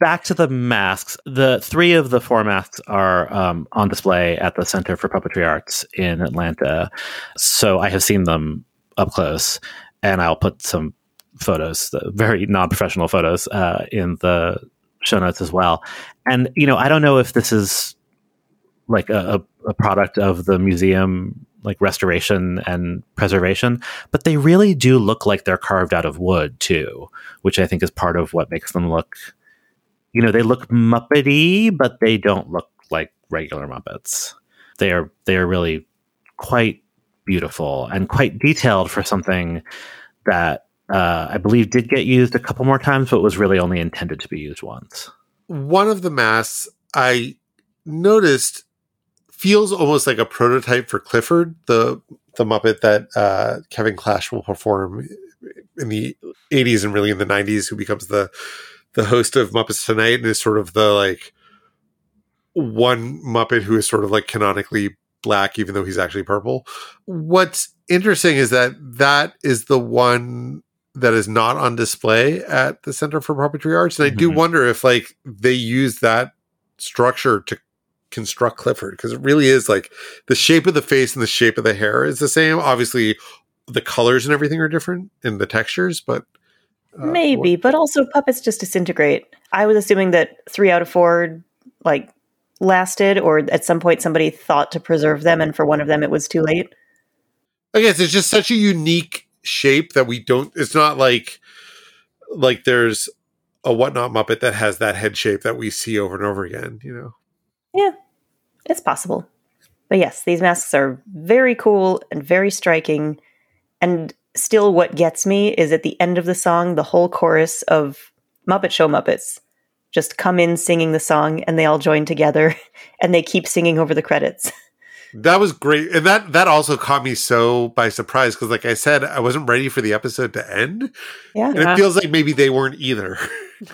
back to the masks. The three of the four masks are um, on display at the Center for Puppetry Arts in Atlanta. So I have seen them up close, and I'll put some photos, very non-professional photos, uh, in the show notes as well. And you know, I don't know if this is like a, a a product of the museum like restoration and preservation but they really do look like they're carved out of wood too which i think is part of what makes them look you know they look muppety but they don't look like regular muppets they are they are really quite beautiful and quite detailed for something that uh, i believe did get used a couple more times but was really only intended to be used once. One of the masks I noticed feels almost like a prototype for Clifford, the the Muppet that uh, Kevin Clash will perform in the '80s and really in the '90s, who becomes the the host of Muppets Tonight and is sort of the like one Muppet who is sort of like canonically black, even though he's actually purple. What's interesting is that that is the one that is not on display at the Center for Puppetry Arts, and I do Mhm. wonder if like they use that structure to construct Clifford because it really is like the shape of the face and the shape of the hair is the same. Obviously, the colors and everything are different and the textures, but uh, Maybe, but also puppets just disintegrate. I was assuming that three out of four like lasted, or at some point somebody thought to preserve them, and for one of them it was too late. I guess it's just such a unique shape that we don't. It's not like like there's a whatnot Muppet that has that head shape that we see over and over again. You know, Yeah, it's possible. But yes, these masks are very cool and very striking. And still, what gets me is at the end of the song, the whole chorus of Muppet Show Muppets just come in singing the song and they all join together and they keep singing over the credits. that was great, and that that also caught me so by surprise because, like I said, I wasn't ready for the episode to end. Yeah. and it feels like maybe they weren't either.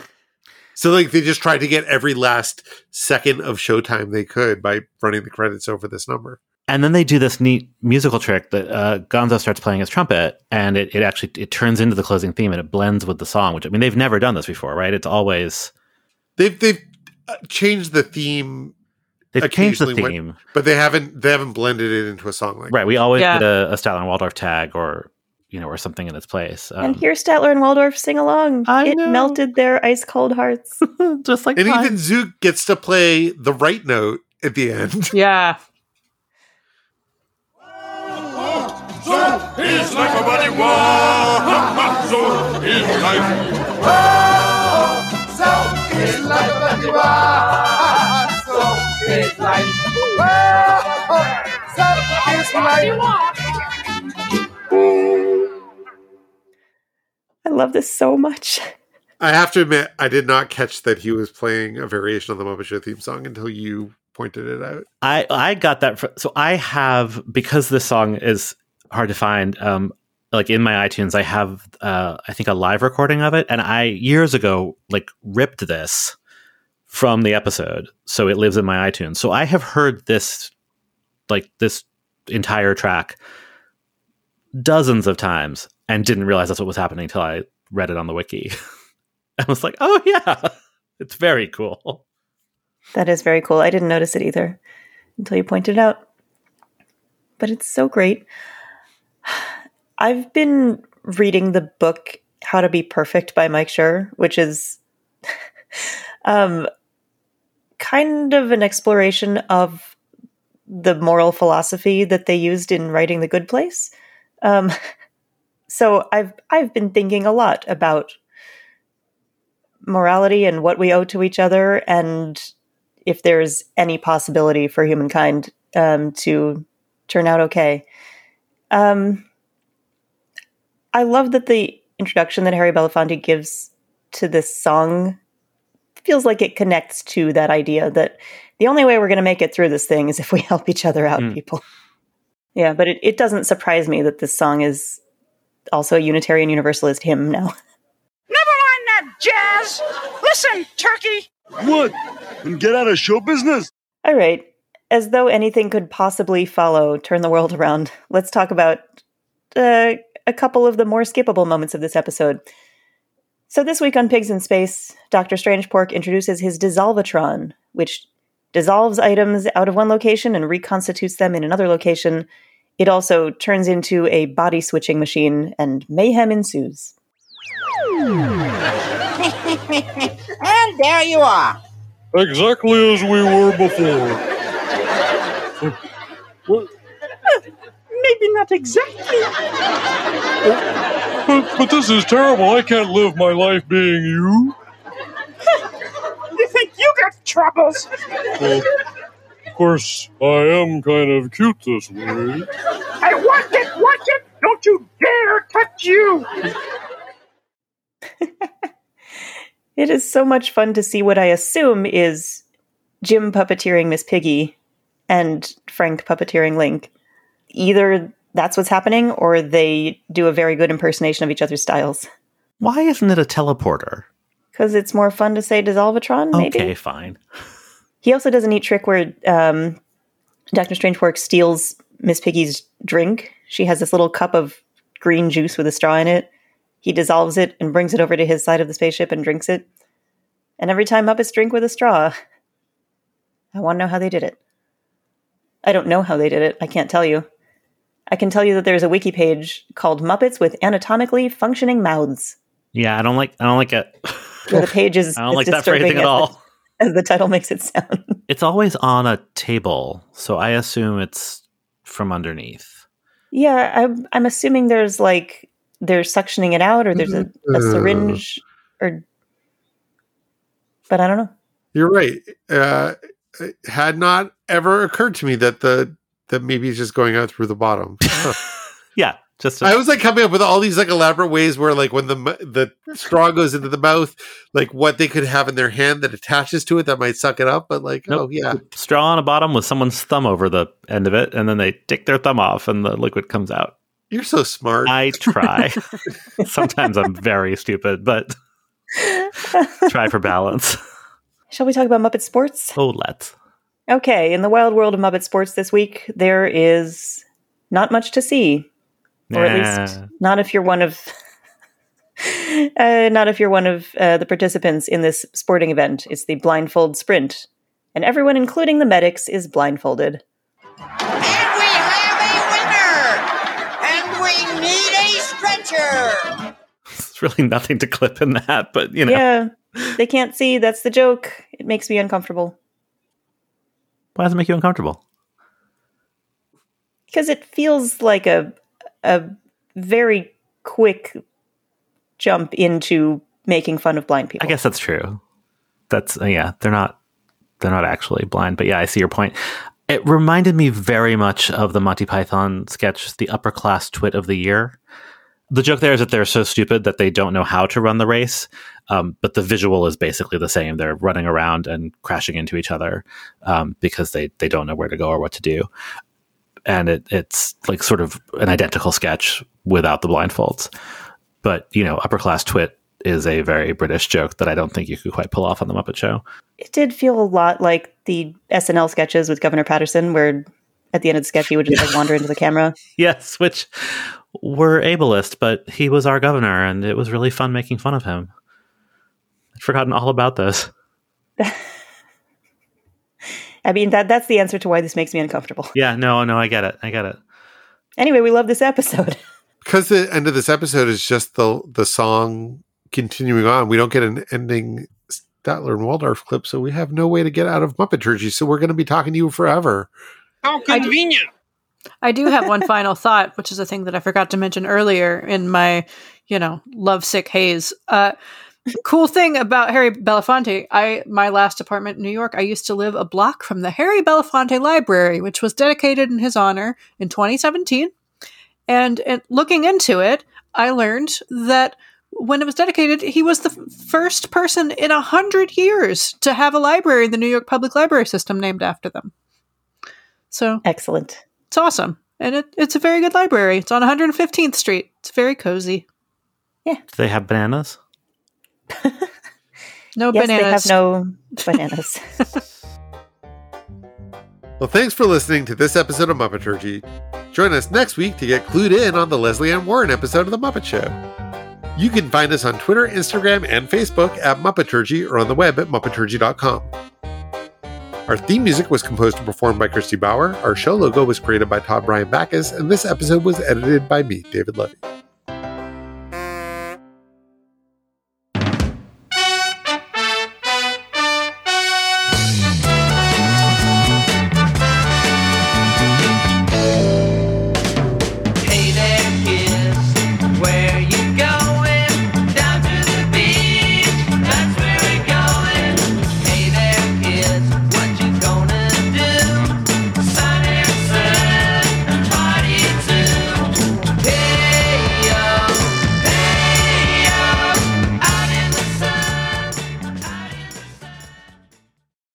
so like they just tried to get every last second of showtime they could by running the credits over this number. and then they do this neat musical trick that uh, Gonzo starts playing his trumpet, and it, it actually it turns into the closing theme, and it blends with the song. Which I mean, they've never done this before, right? It's always They've they've uh, changed the theme. they've changed the occasionally when- theme, but they haven't they haven't blended it into a song like right? We always Yeah. get a, a Statler and Waldorf tag, or you know, or something in its place. and here hear Statler and Waldorf sing along. I it know. melted their ice cold hearts. just like And mine. even Zoot gets to play the right note at the end. yeah. So is life a buddy war. So is life. So like a buddy war. So it's like. So it's like. I love this so much. I have to admit, I did not catch that he was playing a variation of the Muppet Show theme song until you pointed it out. I I got that. fr so I have because this song is hard to find. Um, like in my iTunes, I have uh, I think a live recording of it, and I years ago like ripped this from the episode, so it lives in my iTunes. So I have heard this like this entire track dozens of times and didn't realize that's what was happening until I read it on the wiki. I was like, oh yeah, it's very cool. That is very cool. I didn't notice it either until you pointed it out. But it's so great. I've been reading the book How to Be Perfect by Mike Schur, which is um, kind of an exploration of the moral philosophy that they used in writing The Good Place. Um, so I've I've been thinking a lot about morality and what we owe to each other and if there's any possibility for humankind um, to turn out okay. Um, I love that the introduction that Harry Belafonte gives to this song feels like it connects to that idea that the only way we're going to make it through this thing is if we help each other out, Mm. people. Yeah, but it, it doesn't surprise me that this song is also a Unitarian Universalist hymn now. Never mind that jazz. Listen, turkey. What? And get out of show business? All right. As though anything could possibly follow Turn the World Around, let's talk about uh, a couple of the more skippable moments of this episode. So, this week on Pigs in Space, Dr. Strange Pork introduces his Dissolvatron, which dissolves items out of one location and reconstitutes them in another location. It also turns into a body switching machine, and mayhem ensues. and there you are. Exactly as we were before. Maybe not exactly. But, but this is terrible. I can't live my life being you. You think you got troubles? Well, of course, I am kind of cute this way. I watch it, watch it. Don't you dare touch you. It is so much fun to see what I assume is Jim puppeteering Miss Piggy and Frank puppeteering Link. Either that's what's happening, or they do a very good impersonation of each other's styles. Why isn't it a teleporter? Because it's more fun to say Dissolvatron, maybe? Okay, fine. He also does a neat trick where um, Dr. Strangepork steals Miss Piggy's drink. She has this little cup of green juice with a straw in it. He dissolves it and brings it over to his side of the spaceship and drinks it. And every time Muppets drink with a straw, I want to know how they did it. I don't know how they did it. I can't tell you. I can tell you that there's a wiki page called Muppets with Anatomically Functioning Mouths. Yeah, I don't like. I don't like it. Where the page is I don't as like that for anything disturbing at as all. The, as the title makes it sound. It's always on a table, so I assume it's from underneath. Yeah, I'm, I'm assuming there's like they're suctioning it out, or there's a, a syringe, or but I don't know. You're right. Uh, it had not ever occurred to me that the that maybe it's just going out through the bottom. Yeah, just I was like coming up with all these like elaborate ways where like when the the straw goes into the mouth, like what they could have in their hand that attaches to it that might suck it up. But like, oh yeah, straw on the bottom with someone's thumb over the end of it, and then they take their thumb off, and the liquid comes out. you're so smart. I try. Sometimes I'm very stupid, but try for balance. Shall we talk about Muppet Sports? Oh, let's. Okay, in the wild world of Muppet Sports this week, there is not much to see, or at least not if you're one of. Uh, not if you're one of uh, the participants in this sporting event. It's the blindfold sprint, and everyone, including the medics, is blindfolded. And we have a winner, and we need a stretcher. It's really nothing to clip in that, but you know, Yeah, they can't see. That's the joke. It makes me uncomfortable why does it make you uncomfortable? because it feels like a a very quick jump into making fun of blind people. I guess that's true. That's uh, yeah, they're not they're not actually blind, but yeah, I see your point. It reminded me very much of the Monty Python sketch, the upper class twit of the year. The joke there is that they're so stupid that they don't know how to run the race, um, but the visual is basically the same. They're running around and crashing into each other um, because they they don't know where to go or what to do, and it, it's like sort of an identical sketch without the blindfolds. But you know, upper class twit is a very British joke that I don't think you could quite pull off on the Muppet Show. It did feel a lot like the SNL sketches with Governor Paterson, where at the end of the sketch he would just like wander into the camera. Yes, which were ableist, but he was our governor, and it was really fun making fun of him. I'd forgotten all about this. I mean that that's the answer to why this makes me uncomfortable. Yeah, no, no, I get it. I get it. Anyway, we love this episode. because the end of this episode is just the the song continuing on. We don't get an ending Statler and Waldorf clip, so we have no way to get out of Muppet Muppeturgy. So we're going to be talking to you forever. How convenient. I do have one final thought, which is a thing that I forgot to mention earlier in my, you know, lovesick haze. Uh, cool thing about Harry Belafonte, I my last apartment in New York, I used to live a block from the Harry Belafonte Library, which was dedicated in his honor in 2017. And, and looking into it, I learned that when it was dedicated, he was the f- first person in a hundred years to have a library in the New York Public Library System named after them. So excellent. It's awesome, and it, it's a very good library. It's on 115th Street. It's very cozy. Yeah. Do they have bananas? No yes, bananas. they have no bananas. Well, thanks for listening to this episode of Muppeturgy. Join us next week to get clued in on the Lesley Ann Warren episode of The Muppet Show. You can find us on Twitter, Instagram, and Facebook at Muppeturgy or on the web at Muppeturgy.com. Our theme music was composed and performed by Christy Bauer. Our show logo was created by Todd Bryan Backus, and this episode was edited by me, David Levy.